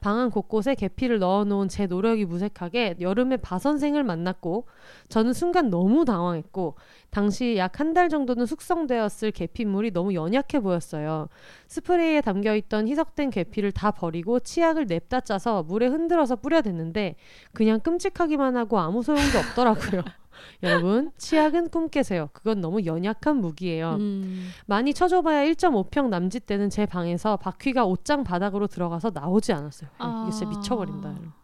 방안 곳곳에 계피를 넣어놓은 제 노력이 무색하게 여름에 바선생을 만났고 저는 순간 너무 당황했고 당시 약 한 달 정도는 숙성되었을 계피물이 너무 연약해 보였어요. 스프레이에 담겨있던 희석된 계피를 다 버리고 치약을 냅다 짜서 물에 흔들어서 뿌려댔는데 그냥 끔찍하기만 하고 아무 소용도 없더라고요. 여러분 치약은 꿈 깨세요. 그건 너무 연약한 무기예요. 음. 많이 쳐줘봐야 1.5평 남짓 되는 제 방에서 바퀴가 옷장 바닥으로 들어가서 나오지 않았어요. 아. 이게 진짜 미쳐버린다. 여러분.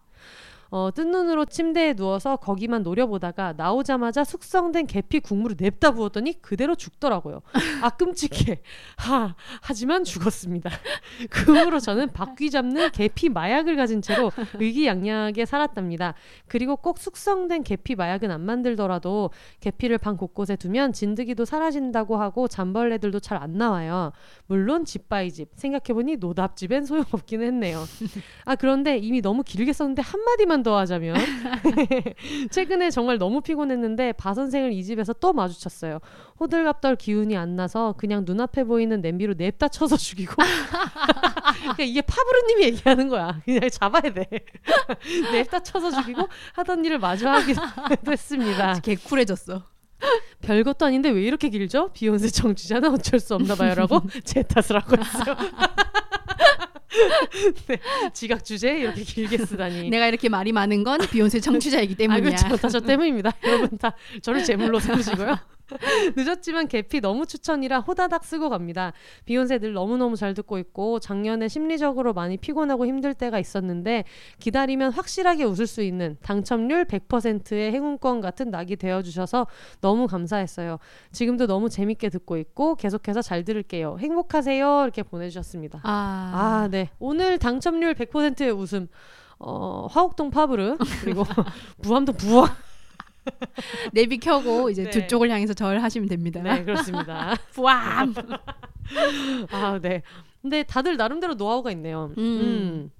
어, 뜬 눈으로 침대에 누워서 거기만 노려보다가 나오자마자 숙성된 계피 국물을 냅다 부었더니 그대로 죽더라고요. 아 끔찍해. 하 하지만 죽었습니다. 그 후로 저는 바퀴 잡는 계피 마약을 가진 채로 의기양양하게 살았답니다. 그리고 꼭 숙성된 계피 마약은 안 만들더라도 계피를 방 곳곳에 두면 진드기도 사라진다고 하고 잔벌레들도 잘 안 나와요. 물론 집 by 집 생각해보니 노답집엔 소용없기는 했네요. 아 그런데 이미 너무 길게 썼는데 한 마디만 더 하자면 최근에 정말 너무 피곤했는데 바 선생을 이 집에서 또 마주쳤어요. 호들갑덜 기운이 안 나서 그냥 눈앞에 보이는 냄비로 냅다 쳐서 죽이고 그러니까 이게 파브르님이 얘기하는 거야. 그냥 잡아야 돼. 냅다 쳐서 죽이고 하던 일을 마주 하기도 했습니다. 개쿨해졌어. 별것도 아닌데 왜 이렇게 길죠? 비욘세 청취자는 어쩔 수 없나 봐요라고 제 탓을 하고 있어요. 네, 지각 주제 이렇게 길게 쓰다니. 내가 이렇게 말이 많은 건 비욘세 청취자이기 아 때문이야. 그렇죠. 다저 때문입니다. 여러분 다 저를 제물로 삼으시고요. 늦었지만 계피 너무 추천이라 호다닥 쓰고 갑니다. 비욘세 늘 너무너무 잘 듣고 있고 작년에 심리적으로 많이 피곤하고 힘들 때가 있었는데 기다리면 확실하게 웃을 수 있는 당첨률 100%의 행운권 같은 낙이 되어 주셔서 너무 감사했어요. 지금도 너무 재밌게 듣고 있고 계속해서 잘 들을게요. 행복하세요. 이렇게 보내 주셨습니다. 아, 아, 네. 오늘 당첨률 100%의 웃음. 어, 화곡동 파브르 그리고 부암동 부화. 내비 켜고 이제 네. 두 쪽을 향해서 절 하시면 됩니다. 네, 그렇습니다. 부암. 아, 네. 근데 다들 나름대로 노하우가 있네요. 음. 음.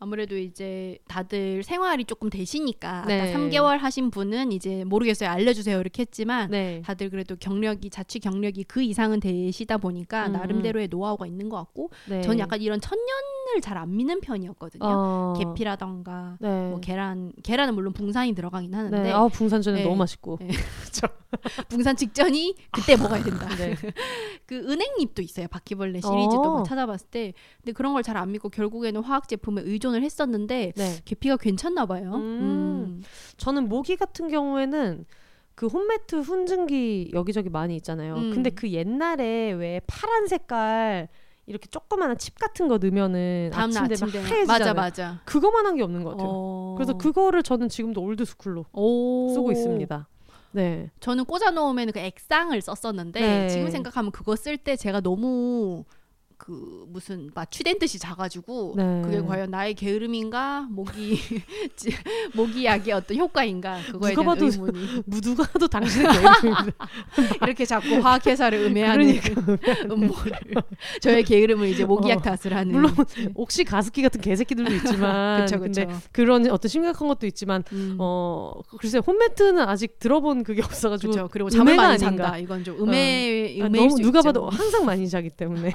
아무래도 이제 다들 생활이 조금 되시니까 네. 아까 3개월 하신 분은 이제 모르겠어요 알려주세요 이렇게 했지만 네. 다들 그래도 경력이 자취 경력이 그 이상은 되시다 보니까 음, 나름대로의 노하우가 있는 것 같고 네. 저는 약간 이런 천년을 잘안 미는 편이었거든요. 어. 계피라던가 네. 뭐 계란 계란은 물론 붕산이 들어가긴 하는데 네. 아, 붕산 전에 네. 너무 맛있고. 네. 붕산 직전이 그때 먹어야 된다. 네. 그 은행잎도 있어요. 바퀴벌레 시리즈도 어. 막 찾아봤을 때 근데 그런 걸 잘 안 믿고 결국에는 화학 제품에 의존 을 했었는데 네. 계피가 괜찮나 봐요. 음. 음. 저는 모기 같은 경우에는 그 홈매트 훈증기 여기저기 많이 있잖아요. 음. 근데 그 옛날에 왜 파란 색깔 이렇게 조그마한 칩 같은 거 넣으면은 아침 아침 되면 되면 맞아 하얘지잖아요. 맞아. 그거만한 게 없는 것 같아요. 어. 그래서 그거를 저는 지금도 old school로 오. 쓰고 있습니다. 네. 저는 꽂아 놓으면 그 액상을 썼었는데 네. 지금 생각하면 그거 쓸 때 제가 너무 그 무슨 마취된 듯이 자가지고 네. 그게 과연 나의 게으름인가 모기 지- 모기 약의 어떤 효과인가 그거에 누가 대한 봐도 의문이 뭐 누가 하도 당신의 게으름입니다. 이렇게 자꾸 화학회사를 음해하는 음모를 저의 게으름을 이제 모기약 어. 탓을 하는 물론 옥시 가습기 같은 개새끼들도 있지만 그쵸 근데 그쵸 그런 어떤 심각한 것도 있지만 음. 어 글쎄 홈매트는 아직 들어본 그게 없어가지고 그렇죠. 그리고 잠을 많이 아닌가. 잔다. 이건 좀 음해 아, 음해일 너무 수 누가 있죠. 봐도 항상 많이 자기 때문에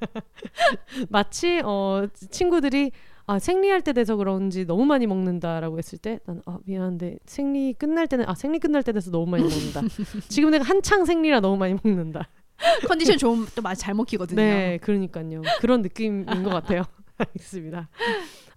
마치 어 친구들이 아 생리할 때 돼서 그런지 너무 많이 먹는다라고 했을 때 난 아 미안한데 생리 끝날 때는 아 생리 끝날 때 돼서 너무 많이 먹는다. 지금 내가 한창 생리라 너무 많이 먹는다. 컨디션 좋으면 또 많이 잘 먹히거든요. 네 그러니까요. 그런 느낌인 것 같아요. 알겠습니다.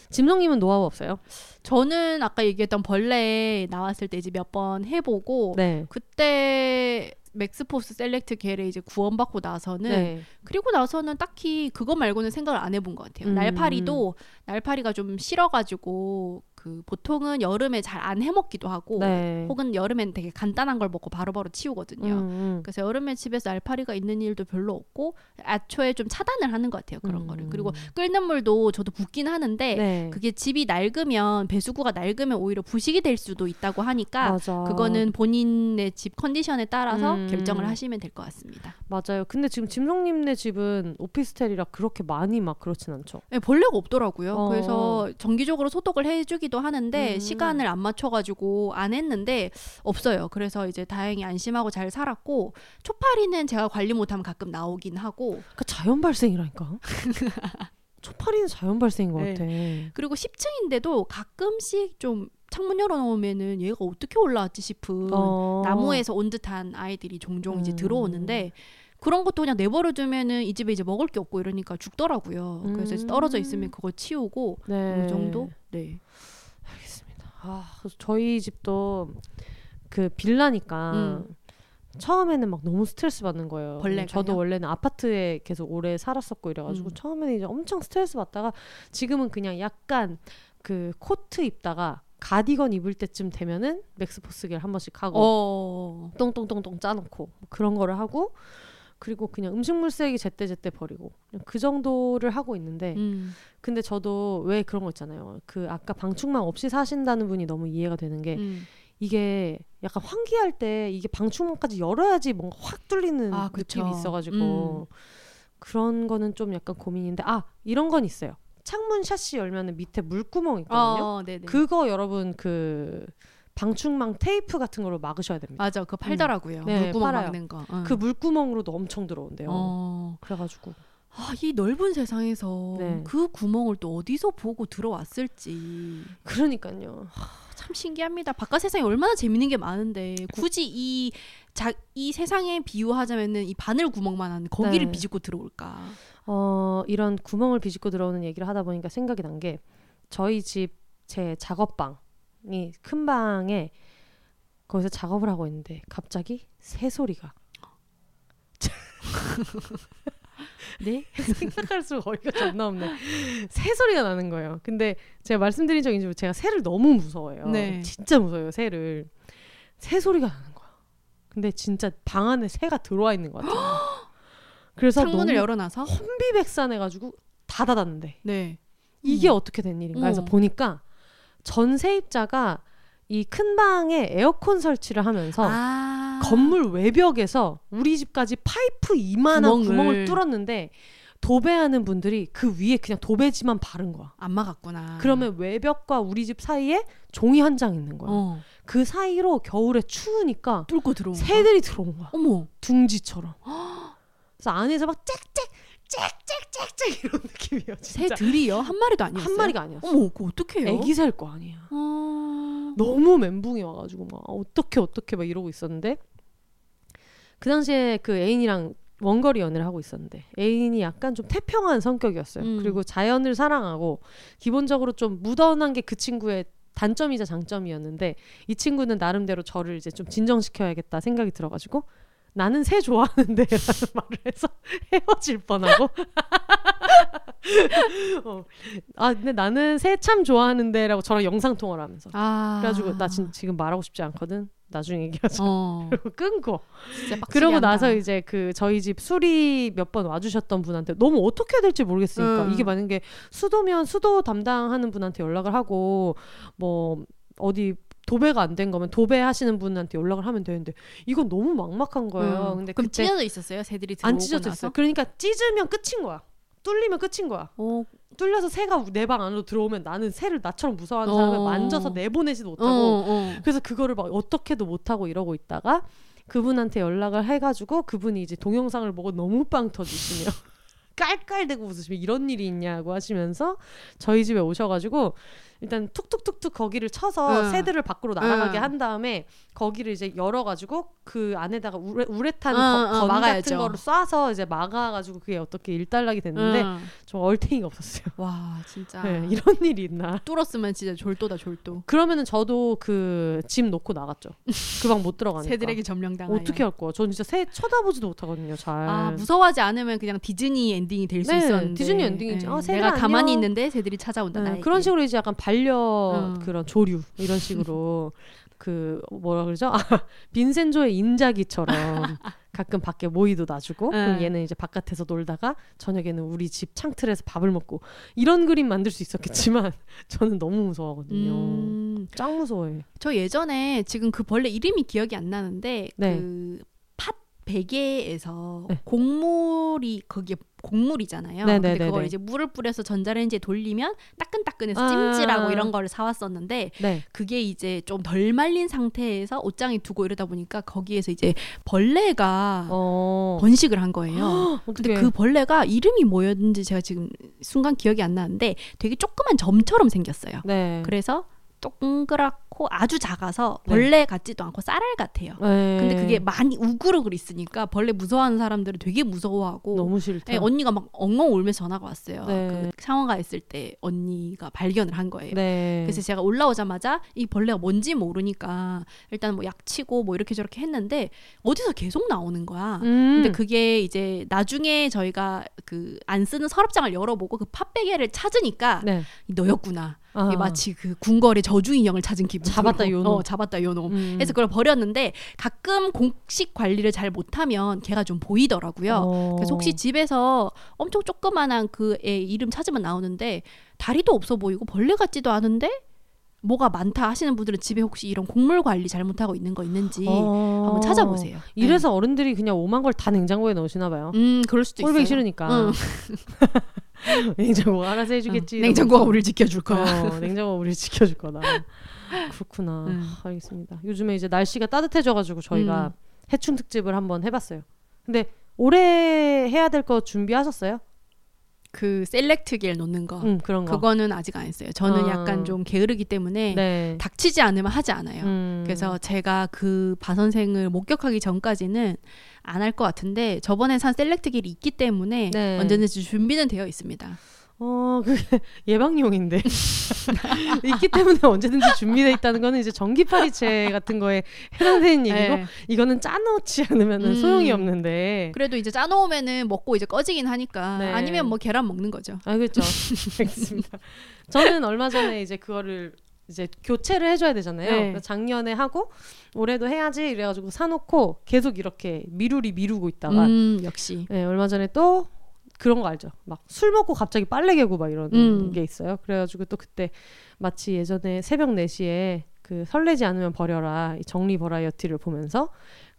짐성님은 노하우 없어요? 저는 아까 얘기했던 벌레 나왔을 때 이제 몇 번 해보고 네. 그때 맥스포스 셀렉트 겔에 이제 구원받고 나서는 네. 그리고 나서는 딱히 그것 말고는 생각을 안 해본 것 같아요. 음. 날파리도 날파리가 좀 싫어가지고 그 보통은 여름에 잘 안 해먹기도 하고 네. 혹은 여름엔 되게 간단한 걸 먹고 바로바로 치우거든요. 음, 음. 그래서 여름에 집에서 날파리가 있는 일도 별로 없고 애초에 좀 차단을 하는 것 같아요 그런 음. 거를 그리고 끓는 물도 저도 붓긴 하는데 네. 그게 집이 낡으면 배수구가 낡으면 오히려 부식이 될 수도 있다고 하니까 맞아. 그거는 본인의 집 컨디션에 따라서 음. 결정을 하시면 될 것 같습니다. 맞아요. 근데 지금 짐성님네 집은 오피스텔이라 그렇게 많이 막 그렇진 않죠. 네, 벌레가 없더라고요. 어. 그래서 정기적으로 소독을 해주기 도 하는데 음. 시간을 안 맞춰가지고 안 했는데 없어요. 그래서 이제 다행히 안심하고 잘 살았고 초파리는 제가 관리 못하면 가끔 나오긴 하고 그러니까 자연 발생이라니까. 초파리는 자연 발생인 것 네. 같아. 그리고 10층인데도 가끔씩 좀 창문 열어놓으면은 얘가 어떻게 올라왔지 싶은 어. 나무에서 온 듯한 아이들이 종종 이제 음. 들어오는데 그런 것도 그냥 내버려 두면은 이 집에 이제 먹을 게 없고 이러니까 죽더라고요. 그래서 이제 음. 떨어져 있으면 그거 치우고 네. 이 정도? 네. 아, 그래서 저희 집도 그 빌라니까 음. 처음에는 막 너무 스트레스 받는 거예요. 벌레가요? 저도 원래는 아파트에 계속 오래 살았었고 이래가지고 음. 처음에는 이제 엄청 스트레스 받다가 지금은 그냥 약간 그 코트 입다가 가디건 입을 때쯤 되면은 맥스포스겔 한 번씩 하고 어. 똥똥똥똥 짜놓고 뭐 그런 거를 하고 그리고 그냥 음식물 쓰레기 제때제때 버리고 그 정도를 하고 있는데 음. 근데 저도 왜 그런 거 있잖아요 그 아까 방충망 없이 사신다는 분이 너무 이해가 되는 게 음. 이게 약간 환기할 때 이게 방충망까지 열어야지 뭔가 확 뚫리는 아. 느낌이 있어가지고 그런 거는 좀 약간 고민인데 아 이런 건 있어요 창문 샤시 열면은 밑에 물구멍 있거든요 어, 네네. 그거 여러분 그 방충망 테이프 같은 걸로 막으셔야 됩니다 맞아, 그거 팔더라고요. 네, 물구멍 팔아요. 막는 거. 응. 그 물구멍으로도 엄청 들어온대요 어. 그래가지고 아, 이 넓은 세상에서 네. 그 구멍을 또 어디서 보고 들어왔을지 그러니까요 참 신기합니다. 바깥 세상에 얼마나 재밌는 게 많은데 굳이 이, 자, 이 세상에 비유하자면은 이 바늘 구멍만 한 거기를 네. 비집고 들어올까. 어, 이런 구멍을 비집고 들어오는 얘기를 하다 보니까 생각이 난 게 저희 집 제 작업방 이 큰 방에 거기서 작업을 하고 있는데 갑자기 새 소리가 네? 생각할수록 어이가 존나 없네 새 소리가 나는 거예요 근데 제가 말씀드린 적이 있지만 제가 새를 너무 무서워해요 네. 진짜 무서워요 새를 새 소리가 나는 거야 근데 진짜 방 안에 새가 들어와 있는 것 같아요 그래서 창문을 열어놔서 혼비백산해가지고 다 닫았는데 네. 이게 음. 어떻게 된 일인가 해서 어. 보니까 전 세입자가 이 큰 방에 에어컨 설치를 하면서 아. 건물 외벽에서 우리 집까지 파이프 이만한 구멍을. 구멍을, 뚫었는데 도배하는 분들이 그 위에 그냥 도배지만 바른 거야. 안 막았구나. 그러면 외벽과 우리 집 사이에 종이 한 장 있는 거야. 어. 그 사이로 겨울에 추우니까 뚫고 들어온 거야? 새들이 들어온 거야. 어머. 둥지처럼. 그래서 안에서 막 짹짹 짹짹짹짹 이런 느낌이에요. 진짜. 새들이요? 한 마리도 아니었어요? 한 마리가 아니었어. 어머, 그거 어떡해요? 애기 살 거 아니야. 어... 너무 멘붕이 와가지고 막 어떻게 어떻게 막 이러고 있었는데 그 당시에 그 애인이랑 원거리 연애를 하고 있었는데 애인이 약간 좀 태평한 성격이었어요. 음. 그리고 자연을 사랑하고 기본적으로 좀 무던한 게 그 친구의 단점이자 장점이었는데 이 친구는 나름대로 저를 이제 좀 진정시켜야겠다 생각이 들어가지고 나는 새 좋아하는데 라는 말을 해서 헤어질 뻔하고 어. 아 근데 나는 새 참 좋아하는데 라고 저랑 영상 통화를 하면서 아. 그래가지고 나 진, 지금 말하고 싶지 않거든 나중에 얘기하자 어. 그리고 끊고 그러고 한다. 나서 이제 그 저희 집 수리 몇 번 와주셨던 분한테 너무 어떻게 해야 될지 모르겠으니까 음. 이게 만약에 수도면 수도 담당하는 분한테 연락을 하고 뭐 어디 도배가 안 된 거면 도배하시는 분한테 연락을 하면 되는데 이건 너무 막막한 거예요. 음. 근데 그럼 그때 찢어져 있었어요? 새들이 들어오고 안 찢어졌어요. 나서? 그러니까 찢으면 끝인 거야. 뚫리면 끝인 거야. 어, 뚫려서 새가 내 방 안으로 들어오면 나는 새를 나처럼 무서워하는 어. 사람을 만져서 내보내지도 어, 못하고 어. 그래서 그거를 막 어떻게도 못하고 이러고 있다가 그분한테 연락을 해가지고 그분이 이제 동영상을 보고 너무 빵 터지시며 깔깔대고 웃으시며 이런 일이 있냐고 하시면서 저희 집에 오셔가지고 일단 툭툭툭툭 거기를 쳐서 응. 새들을 밖으로 날아가게 응. 한 다음에 거기를 이제 열어가지고 그 안에다가 우레, 우레탄 응, 거- 응, 건 막아야죠. 같은 거를 쏴서 이제 막아가지고 그게 어떻게 일단락이 됐는데 음. 좀 얼탱이가 없었어요. 와 진짜 네, 이런 일이 있나? 뚫었으면 진짜 졸도다 졸도. 그러면은 저도 그집 놓고 나갔죠. 그 방 못 들어가니까. 새들에게 점령당하여. 어떻게 할 거야? 전 진짜 새 쳐다보지도 못하거든요. 잘. 아 무서워하지 않으면 그냥 디즈니 엔딩이 될수 네, 있었는데 디즈니 엔딩이지. 어, 새가 내가 가만히 안녕. 있는데 새들이 찾아온다 네. 그런 식으로 이제 약간 반려 음. 그런 조류 이런 식으로 그 뭐라 그러죠? 아, 빈센조의 인자기처럼 가끔 밖에 모이도 놔주고 그럼 네. 얘는 이제 바깥에서 놀다가 저녁에는 우리 집 창틀에서 밥을 먹고 이런 그림 만들 수 있었겠지만 저는 너무 무서워하거든요. 음, 짱 무서워해. 저 예전에 지금 그 벌레 이름이 기억이 안 나는데 네. 그팥 베개에서 네. 곡물이 거기에 곡물이잖아요. 네, 근데 네, 그걸 네, 이제 물을 뿌려서 전자레인지에 돌리면 따끈따끈해서 아. 찜질하고 이런 거를 사왔었는데 네. 그게 이제 좀 덜 말린 상태에서 옷장에 두고 이러다 보니까 거기에서 이제 벌레가 어. 번식을 한 거예요. 근데 어떡해. 그 벌레가 이름이 뭐였는지 제가 지금 순간 기억이 안 나는데 되게 조그만 점처럼 생겼어요. 네. 그래서 동그랗고 아주 작아서 네. 벌레 같지도 않고 쌀알 같아요. 네. 근데 그게 많이 우글우글 있으니까 벌레 무서워하는 사람들은 되게 무서워하고 너무 싫다. 네, 언니가 막 엉엉 울면서 전화가 왔어요. 네. 그 상황가 있을 때 언니가 발견을 한 거예요. 네. 그래서 제가 올라오자마자 이 벌레가 뭔지 모르니까 일단 뭐 약치고 뭐 이렇게 저렇게 했는데 어디서 계속 나오는 거야. 음. 근데 그게 이제 나중에 저희가 그 안 쓰는 서랍장을 열어보고 그 팥베개를 찾으니까 네. 너였구나. 아. 마치 그 궁궐의 저주 인형을 찾은 기분. 잡았다, 요놈. 어, 잡았다 요놈. 음. 그래서 그걸 버렸는데 가끔 공식 관리를 잘 못하면 걔가 좀 보이더라고요. 어. 그래서 혹시 집에서 엄청 조그만한 그 애 이름 찾으면 나오는데 다리도 없어 보이고 벌레 같지도 않은데 뭐가 많다 하시는 분들은 집에 혹시 이런 곡물 관리 잘못하고 있는 거 있는지 어. 한번 찾아보세요. 이래서 어른들이 그냥 오만 걸 다 냉장고에 넣으시나 봐요. 네. 음, 그럴 수도 있어요. 꼴보기 싫으니까. 응. 냉장고가 알아서 해주겠지. 응. 냉장고가. 우리를 지켜줄 거야. 어, 냉장고가 우리를 지켜줄 거다. 그렇구나. 음. 알겠습니다. 요즘에 이제 날씨가 따뜻해져가지고 저희가 음. 해충 특집을 한번 해봤어요. 근데 올해 해야 될 거 준비하셨어요? 그 셀렉트 겔 놓는 거. 응, 그런 거. 그거는 아직 안 했어요. 저는 어. 약간 좀 게으르기 때문에 네. 닥치지 않으면 하지 않아요. 음. 그래서 제가 그 바 선생을 목격하기 전까지는 안 할 것 같은데 저번에 산 셀렉트 겔이 있기 때문에 네. 언제든지 준비는 되어 있습니다. 어, 그게 예방용인데. 있기 때문에 언제든지 준비돼 있다는 거는 이제 전기파리채 같은 거에 해당되는 얘기고 네. 이거는 짜놓지 않으면 은 음. 소용이 없는데. 그래도 이제 짜놓으면은 먹고 이제 꺼지긴 하니까 네. 아니면 뭐 계란 먹는 거죠. 아, 그렇죠. 알겠습니다. 저는 얼마 전에 이제 그거를 이제 교체를 해줘야 되잖아요. 네. 그래서 작년에 하고 올해도 해야지 이래가지고 사놓고 계속 이렇게 미루리 미루고 있다가 음, 역시. 네, 얼마 전에 또 그런 거 알죠? 막 술 먹고 갑자기 빨래 개고 막 이런 음. 게 있어요. 그래가지고 또 그때 마치 예전에 새벽 4시에 그 설레지 않으면 버려라 이 정리 버라이어티를 보면서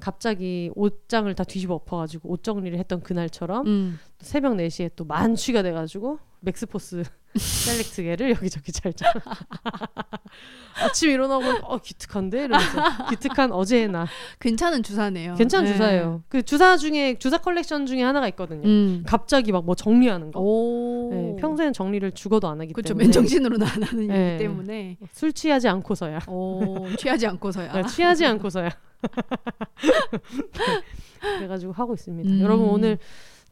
갑자기 옷장을 다 뒤집어 엎어가지고 옷 정리를 했던 그날처럼 음. 또 새벽 4시에 또 만취가 돼가지고 맥스포스 셀렉트 겔을 여기저기 잘 짜. 아침 일어나고 어 기특한데 이러면서 기특한 어제의 나 괜찮은 주사네요. 괜찮은 네. 주사예요. 그 주사 중에 주사 컬렉션 중에 하나가 있거든요. 음. 갑자기 막 뭐 정리하는 거. 오. 네, 평소엔 정리를 죽어도 안 하기 그렇죠. 때문에 맨정신으로는 안 하는 네. 일이기 때문에. 술 취하지 않고서야 오, 취하지 않고서야. 네, 취하지 않고서야 네, 그래가지고 하고 있습니다. 음. 여러분 오늘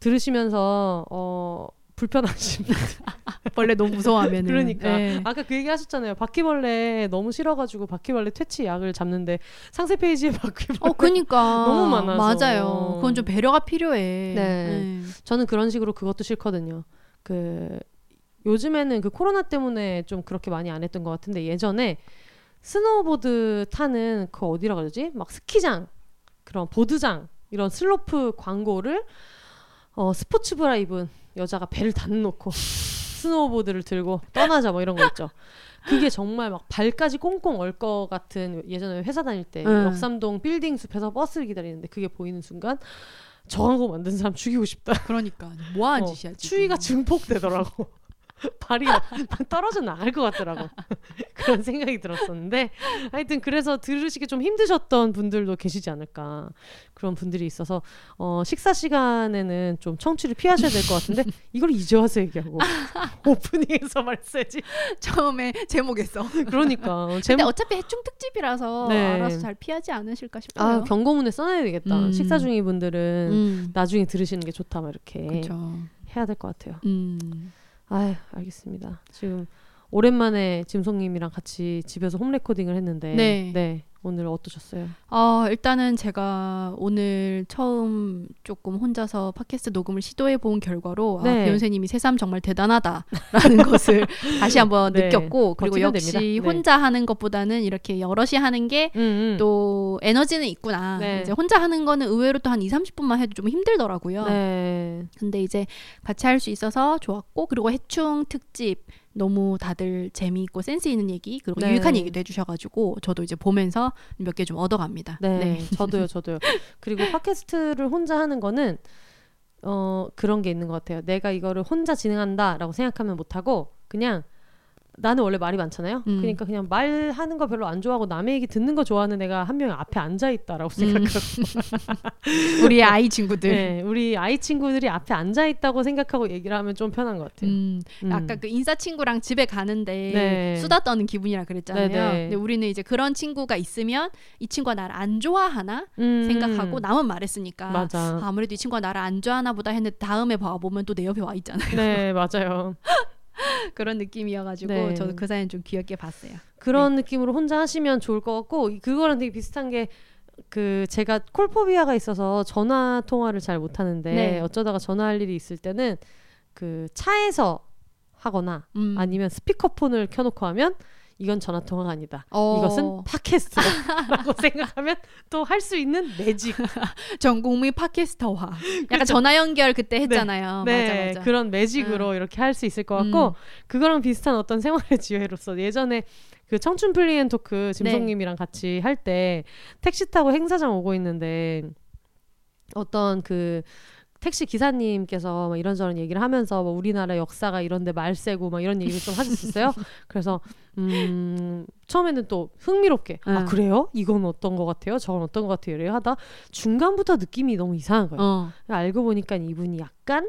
들으시면서 어, 불편하신 벌레 너무 무서워하면 그러니까 네. 아까 그 얘기 하셨잖아요. 바퀴벌레 너무 싫어가지고 바퀴벌레 퇴치 약을 잡는데 상세 페이지에 바퀴벌레. 어, 그니까 너무 많아서. 맞아요. 그건 좀 배려가 필요해. 네. 저는 그런 식으로 그것도 싫거든요. 그 요즘에는 그 코로나 때문에 좀 그렇게 많이 안 했던 것 같은데 예전에 스노우보드 타는 그 어디라 그러지? 막 스키장 그런 보드장 이런 슬로프 광고를 어 스포츠 브라 입은 여자가 배를 다 내놓고 스노우보드를 들고 떠나자 뭐 이런 거 있죠. 그게 정말 막 발까지 꽁꽁 얼 것 같은 예전에 회사 다닐 때 응. 역삼동 빌딩 숲에서 버스를 기다리는데 그게 보이는 순간 저 광고 만든 사람 죽이고 싶다. 그러니까 뭐하는 어, 짓이야 지금. 추위가 증폭되더라고. 발이 막 떨어져 나갈 것 같더라고. 그런 생각이 들었었는데 하여튼 그래서 들으시기 좀 힘드셨던 분들도 계시지 않을까 그런 분들이 있어서 어, 식사 시간에는 좀 청취를 피하셔야 될 것 같은데 이걸 이제 와서 얘기하고 오프닝에서 말했어야지. 처음에 제목에서. 그러니까 근데 제목 어차피 해충 특집이라서 네. 알아서 잘 피하지 않으실까 싶어요. 아 경고문에 써놔야 되겠다. 음. 식사 중인 분들은 음. 나중에 들으시는 게 좋다 막 이렇게 그렇죠. 해야 될 것 같아요. 음. 아유 알겠습니다. 지금 오랜만에 짐송님이랑 같이 집에서 홈 레코딩을 했는데 네. 오늘 어떠셨어요? 아, 일단은 제가 오늘 처음 조금 혼자서 팟캐스트 녹음을 시도해 본 결과로 네. 아, 배운세님이 새삼 정말 대단하다라는 것을 다시 한번 네. 느꼈고 그리고 역시 됩니다. 네. 혼자 하는 것보다는 이렇게 여럿이 하는 게 음, 음. 또 에너지는 있구나. 네. 이제 혼자 하는 거는 의외로 또 한 2, 30분만 해도 좀 힘들더라고요. 네. 근데 이제 같이 할 수 있어서 좋았고 그리고 해충 특집 너무 다들 재미있고 센스 있는 얘기 그리고 네. 유익한 얘기도 해주셔가지고 저도 이제 보면서 몇 개 좀 얻어갑니다. 네, 저도요, 저도요. 그리고 팟캐스트를 혼자 하는 거는 어 그런 게 있는 것 같아요. 내가 이거를 혼자 진행한다라고 생각하면 못하고 그냥 나는 원래 말이 많잖아요. 음. 그러니까 그냥 말하는 거 별로 안 좋아하고 남의 얘기 듣는 거 좋아하는 애가 한 명 앞에 앉아 있다라고 음. 생각하고 우리 아이 친구들. 네, 우리 아이 친구들이 앞에 앉아 있다고 생각하고 얘기를 하면 좀 편한 것 같아요. 음, 음. 아까 그 인사 친구랑 집에 가는데 네. 수다 떠는 기분이라 그랬잖아요. 네, 네. 근데 우리는 이제 그런 친구가 있으면 이 친구가 나를 안 좋아하나 음. 생각하고 남은 말했으니까 맞아. 아무래도 이 친구가 나를 안 좋아하나 보다 했는데 다음에 봐 보면 또 내 옆에 와 있잖아요. 네, 맞아요. 그런 느낌이어가지고 네. 저도 그 사연 좀 귀엽게 봤어요. 그런 느낌으로 혼자 하시면 좋을 것 같고 이- 그거랑 되게 비슷한 게 그 제가 콜포비아가 있어서 전화 통화를 잘 못 하는데 네. 어쩌다가 전화할 일이 있을 때는 그 차에서 하거나 음. 아니면 스피커폰을 켜놓고 하면 이건 전화 통화가 아니다. 어. 이것은 팟캐스트라고 생각하면 또 할 수 있는 매직. 전 국민 팟캐스터화. 약간 전화 연결 그때 했잖아요. 네, 맞아 맞아. 그런 매직으로 이렇게 할 수 있을 것 같고 음. 그거랑 비슷한 어떤 생활의 지혜로서 예전에 그 청춘 플리엔 토크 짐송님이랑 같이 할 때 택시 타고 행사장 오고 있는데 어떤 그 택시 기사님께서 막 이런저런 얘기를 하면서 뭐 우리나라 역사가 이런데 말세고 막 이런 얘기를 좀 하셨었어요. 그래서 음 처음에는 또 흥미롭게 아 응. 그래요? 이건 어떤 것 같아요? 저건 어떤 것 같아요? 이래 하다 중간부터 느낌이 너무 이상한 거예요. 어. 알고 보니까 이분이 약간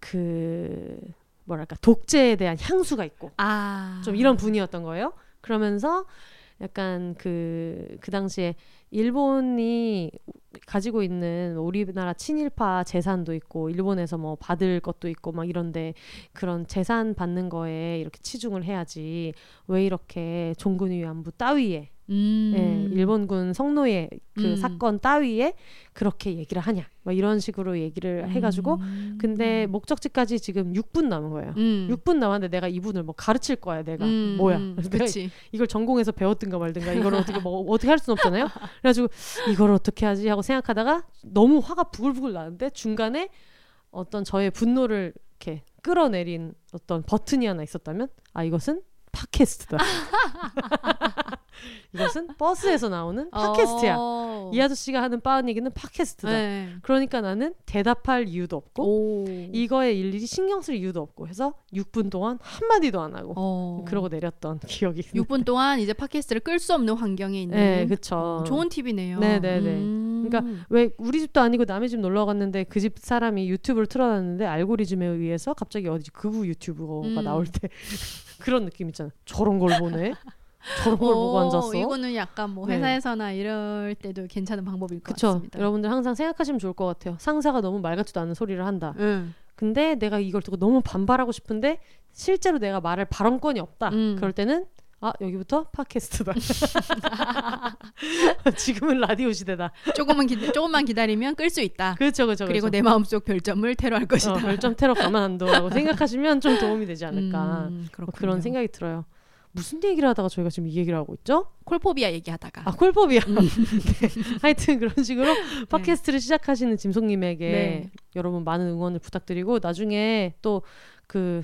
그 뭐랄까 독재에 대한 향수가 있고 아. 좀 이런 분이었던 거예요. 그러면서 약간 그, 그 당시에 일본이 가지고 있는 우리나라 친일파 재산도 있고 일본에서 뭐 받을 것도 있고 막 이런데 그런 재산 받는 거에 이렇게 치중을 해야지 왜 이렇게 종군 위 안부 따위에 음. 예, 일본군 성노예 그 음. 사건 따위에 그렇게 얘기를 하냐 막 이런 식으로 얘기를 해가지고 음. 근데 목적지까지 지금 6분 남은 거예요. 음. 6분 남았는데 내가 이분을 뭐 가르칠 거야 내가 음, 뭐야 음, 내가 그치. 이걸 전공해서 배웠든가 말든가 이걸 어떻게 뭐 어떻게 할 수는 없잖아요 그래가지고 이걸 어떻게 하지 하고 생각하다가 너무 화가 부글부글 나는데 중간에 어떤 저의 분노를 이렇게 끌어내린 어떤 버튼이 하나 있었다면 아 이것은 팟캐스트다 이것은 버스에서 나오는 팟캐스트야 어. 이 아저씨가 하는 빠은 얘기는 팟캐스트다 네. 그러니까 나는 대답할 이유도 없고 오. 이거에 일일이 신경 쓸 이유도 없고 해서 6분 동안 한 마디도 안 하고 어. 그러고 내렸던 기억이 6분 동안 이제 팟캐스트를 끌 수 없는 환경에 있는 네, 그쵸. 어, 좋은 팁이네요. 네, 네, 네. 음. 그러니까 왜 우리 집도 아니고 남의 집 놀러 갔는데 그 집 사람이 유튜브를 틀어놨는데 알고리즘에 의해서 갑자기 어디 극우 유튜버가 음. 나올 때 그런 느낌 있잖아. 저런 걸 보네. 저런 걸 보고 어, 앉았어. 이거는 약간 뭐 네. 회사에서나 이럴 때도 괜찮은 방법일 것 그쵸. 같습니다. 여러분들 항상 생각하시면 좋을 것 같아요. 상사가 너무 말 같지도 않은 소리를 한다. 응. 근데 내가 이걸 듣고 너무 반발하고 싶은데 실제로 내가 말할 발언권이 없다. 음. 그럴 때는 아 여기부터 팟캐스트다. 지금은 라디오 시대다. 조금만 기, 조금만 기다리면 끌 수 있다. 그렇죠, 그렇죠. 그리고 그렇죠. 내 마음속 별점을 테러할 것이다. 어, 별점 테러 가만 안 둬라고 생각하시면 좀 도움이 되지 않을까 음, 뭐. 그런 생각이 들어요. 무슨 얘기를 하다가 저희가 지금 이 얘기를 하고 있죠? 콜포비아 얘기하다가 아 콜법이야. 음. 네. 하여튼 그런 식으로 팟캐스트를 시작하시는 짐송님에게 네. 여러분 많은 응원을 부탁드리고 나중에 또 그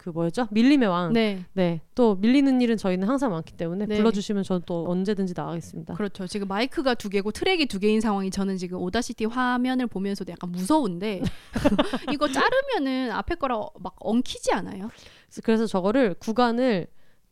그 뭐였죠? 밀림의 왕. 네. 네 또 밀리는 일은 저희는 항상 많기 때문에 네. 불러주시면 저는 또 언제든지 나가겠습니다. 그렇죠. 지금 마이크가 두 개고 트랙이 두 개인 상황이 저는 지금 오다시티 화면을 보면서도 약간 무서운데 이거 자르면은 앞에 거랑 막 엉키지 않아요? 그래서 저거를 구간을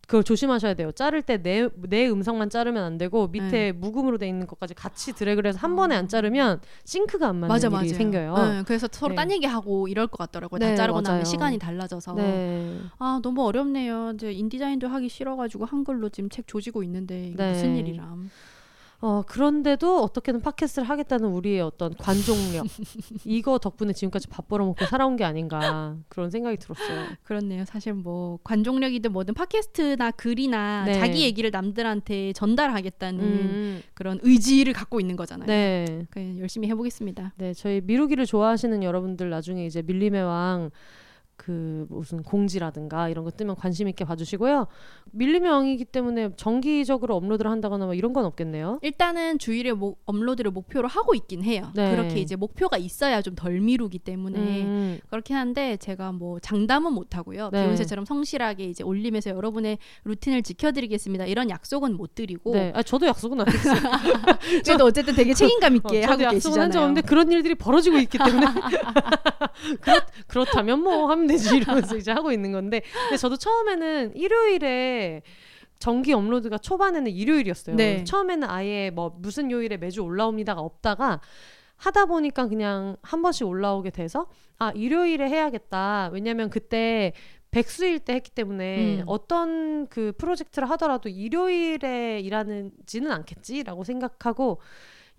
그걸 조심하셔야 돼요. 자를 때 내 내 음성만 자르면 안 되고 밑에 묵음으로 돼 있는 것까지 같이 드래그를 해서 한 번에 안 자르면 싱크가 안 맞는 맞아 일이 맞아요. 생겨요. 네, 그래서 서로 네. 딴 얘기하고 이럴 것 같더라고요. 네, 다 자르고 맞아요. 나면 시간이 달라져서. 네. 아 너무 어렵네요. 이제 인디자인도 하기 싫어가지고 한글로 지금 책 조지고 있는데 네. 무슨 일이람. 어, 그런데도 어떻게든 팟캐스트를 하겠다는 우리의 어떤 관종력 이거 덕분에 지금까지 밥 벌어먹고 살아온 게 아닌가 그런 생각이 들었어요. 그렇네요. 사실 뭐 관종력이든 뭐든 팟캐스트나 글이나 네. 자기 얘기를 남들한테 전달하겠다는 음, 그런 의지를 갖고 있는 거잖아요. 네. 그냥 열심히 해보겠습니다. 네, 저희 미루기를 좋아하시는 여러분들 나중에 이제 밀림의 왕 그 무슨 공지라든가 이런 거 뜨면 관심 있게 봐주시고요. 밀림의 왕이기 때문에 정기적으로 업로드를 한다거나 뭐 이런 건 없겠네요. 일단은 주일에 목- 업로드를 목표로 하고 있긴 해요. 네. 그렇게 이제 목표가 있어야 좀 덜 미루기 때문에 음, 그렇긴 한데 제가 뭐 장담은 못 하고요. 네. 비욘세처럼 성실하게 이제 올림에서 여러분의 루틴을 지켜드리겠습니다. 이런 약속은 못 드리고 네, 아, 저도 약속은 안 했어요. 그래도 어쨌든 되게 책임감 있게 어, 하고 저도 약속은 한적 계시잖아요. 없는데 그런 일들이 벌어지고 있기 때문에 그렇, 그렇다면 뭐 하면 되지 이러면서 이제 하고 있는 건데 근데 저도 처음에는 일요일에 정기 업로드가 초반에는 일요일이었어요. 네. 처음에는 아예 뭐 무슨 요일에 매주 올라옵니다가 없다가 하다 보니까 그냥 한 번씩 올라오게 돼서 아 일요일에 해야겠다. 왜냐면 그때 백수일 때 했기 때문에 음. 어떤 그 프로젝트를 하더라도 일요일에 일하는지는 않겠지라고 생각하고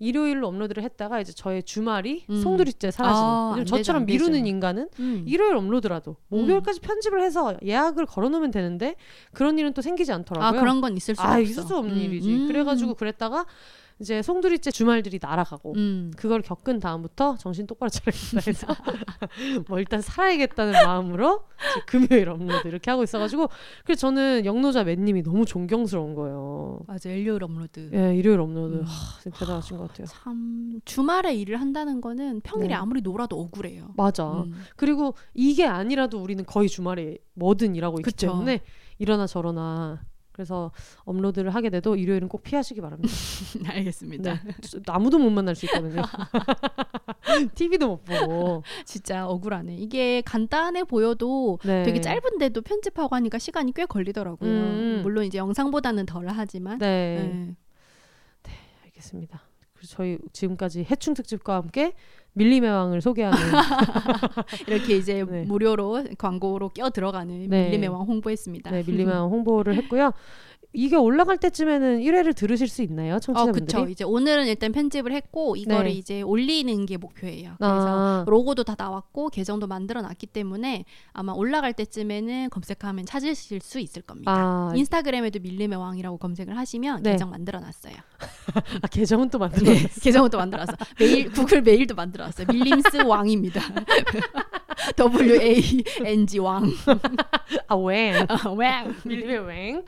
일요일로 업로드를 했다가 이제 저의 주말이 음. 송두리째 사라지는. 아, 안 왜냐면 저처럼 안 되죠. 미루는 인간은 음. 일요일 업로드라도 목요일까지 편집을 해서 예약을 걸어놓으면 되는데 그런 일은 또 생기지 않더라고요. 아 그런 건 있을 수 아, 없어. 있을 수 없는 음, 일이지. 음. 그래가지고 그랬다가 이제 송두리째 주말들이 날아가고 음. 그걸 겪은 다음부터 정신 똑바로 차리겠다 해서 뭐 일단 살아야겠다는 마음으로 금요일 업로드 이렇게 하고 있어가지고 그래서 저는 영노자 맨님이 너무 존경스러운 거예요. 맞아 일요일 업로드. 예, 일요일 업로드 음. 하, 진짜 대단하신 것 같아요. 참 주말에 일을 한다는 거는 평일에 네. 아무리 놀아도 억울해요. 맞아. 음. 그리고 이게 아니라도 우리는 거의 주말에 뭐든 일하고 있기 그쵸. 때문에 이러나 저러나 그래서 업로드를 하게 돼도 일요일은 꼭 피하시기 바랍니다. 알겠습니다. 네. 아무도 못 만날 수 있거든요. TV도 못 보고. 진짜 억울하네. 이게 간단해 보여도 네. 되게 짧은데도 편집하고 하니까 시간이 꽤 걸리더라고요. 음. 물론 이제 영상보다는 덜 하지만. 네. 네. 알겠습니다. 그리고 저희 지금까지 해충 특집과 함께 밀림의 왕을 소개하는 이렇게 이제 네. 무료로 광고로 껴 들어가는 네. 밀림의 왕 홍보했습니다. 네, 밀림의 왕 홍보를 했고요. 이게 올라갈 때쯤에는 1회를 들으실 수 있나요, 어, 청취자분들이? 그쵸. 이제 오늘은 일단 편집을 했고 이거를 네. 이제 올리는 게 목표예요. 그래서 아, 로고도 다 나왔고 계정도 만들어 놨기 때문에 아마 올라갈 때쯤에는 검색하면 찾으실 수 있을 겁니다. 아, 인스타그램에도 밀림의 왕이라고 검색을 하시면 네. 계정 만들어 놨어요. 아, 계정은 또 만들어 네, 계정은 또 만들어놨어. 메일 구글 메일도 만들어놨어요. 밀림스 왕입니다. W A N G 왕. 아, 웽. 어, 왕. 밀림의 왕.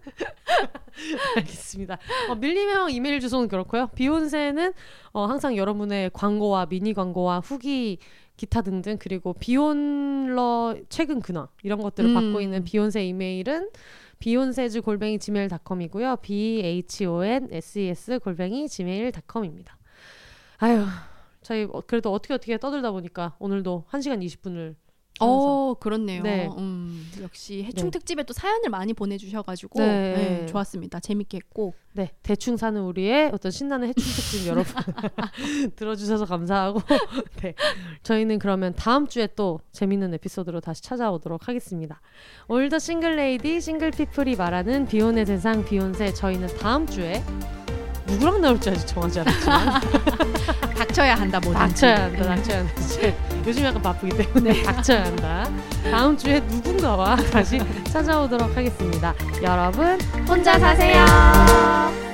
알겠습니다. 어, 밀림의 왕 이메일 주소는 그렇고요. 비욘세는 어, 항상 여러분의 광고와 미니 광고와 후기 기타 등등 그리고 비욘러 최근 근황 이런 것들을 음. 받고 있는 비욘세 이메일은 비욘세즈 골뱅이 gmail.com이고요. b h o n s e s 골뱅이 gmail.com입니다. 아유, 저희 어, 그래도 어떻게 어떻게 떠들다 보니까 오늘도 1시간 20분을 어, 그렇네요. 네. 음, 역시 해충 네. 특집에 또 사연을 많이 보내주셔가지고 네. 네, 좋았습니다. 재밌게 했고. 네, 대충 사는 우리의 어떤 신나는 해충 특집 여러분 들어주셔서 감사하고 네, 저희는 그러면 다음 주에 또 재밌는 에피소드로 다시 찾아오도록 하겠습니다. All the single lady single people이 말하는 비혼의 세상 비혼세 저희는 다음 주에 누구랑 나올지 아직 정하지 않았지만 닥쳐야 한다 뭐든지. 닥쳐야 한다 닥쳐야 한다 요즘 약간 바쁘기 때문에 닥쳐야 한다. 다음 주에 누군가와 다시 찾아오도록 하겠습니다. 여러분 혼자 사세요.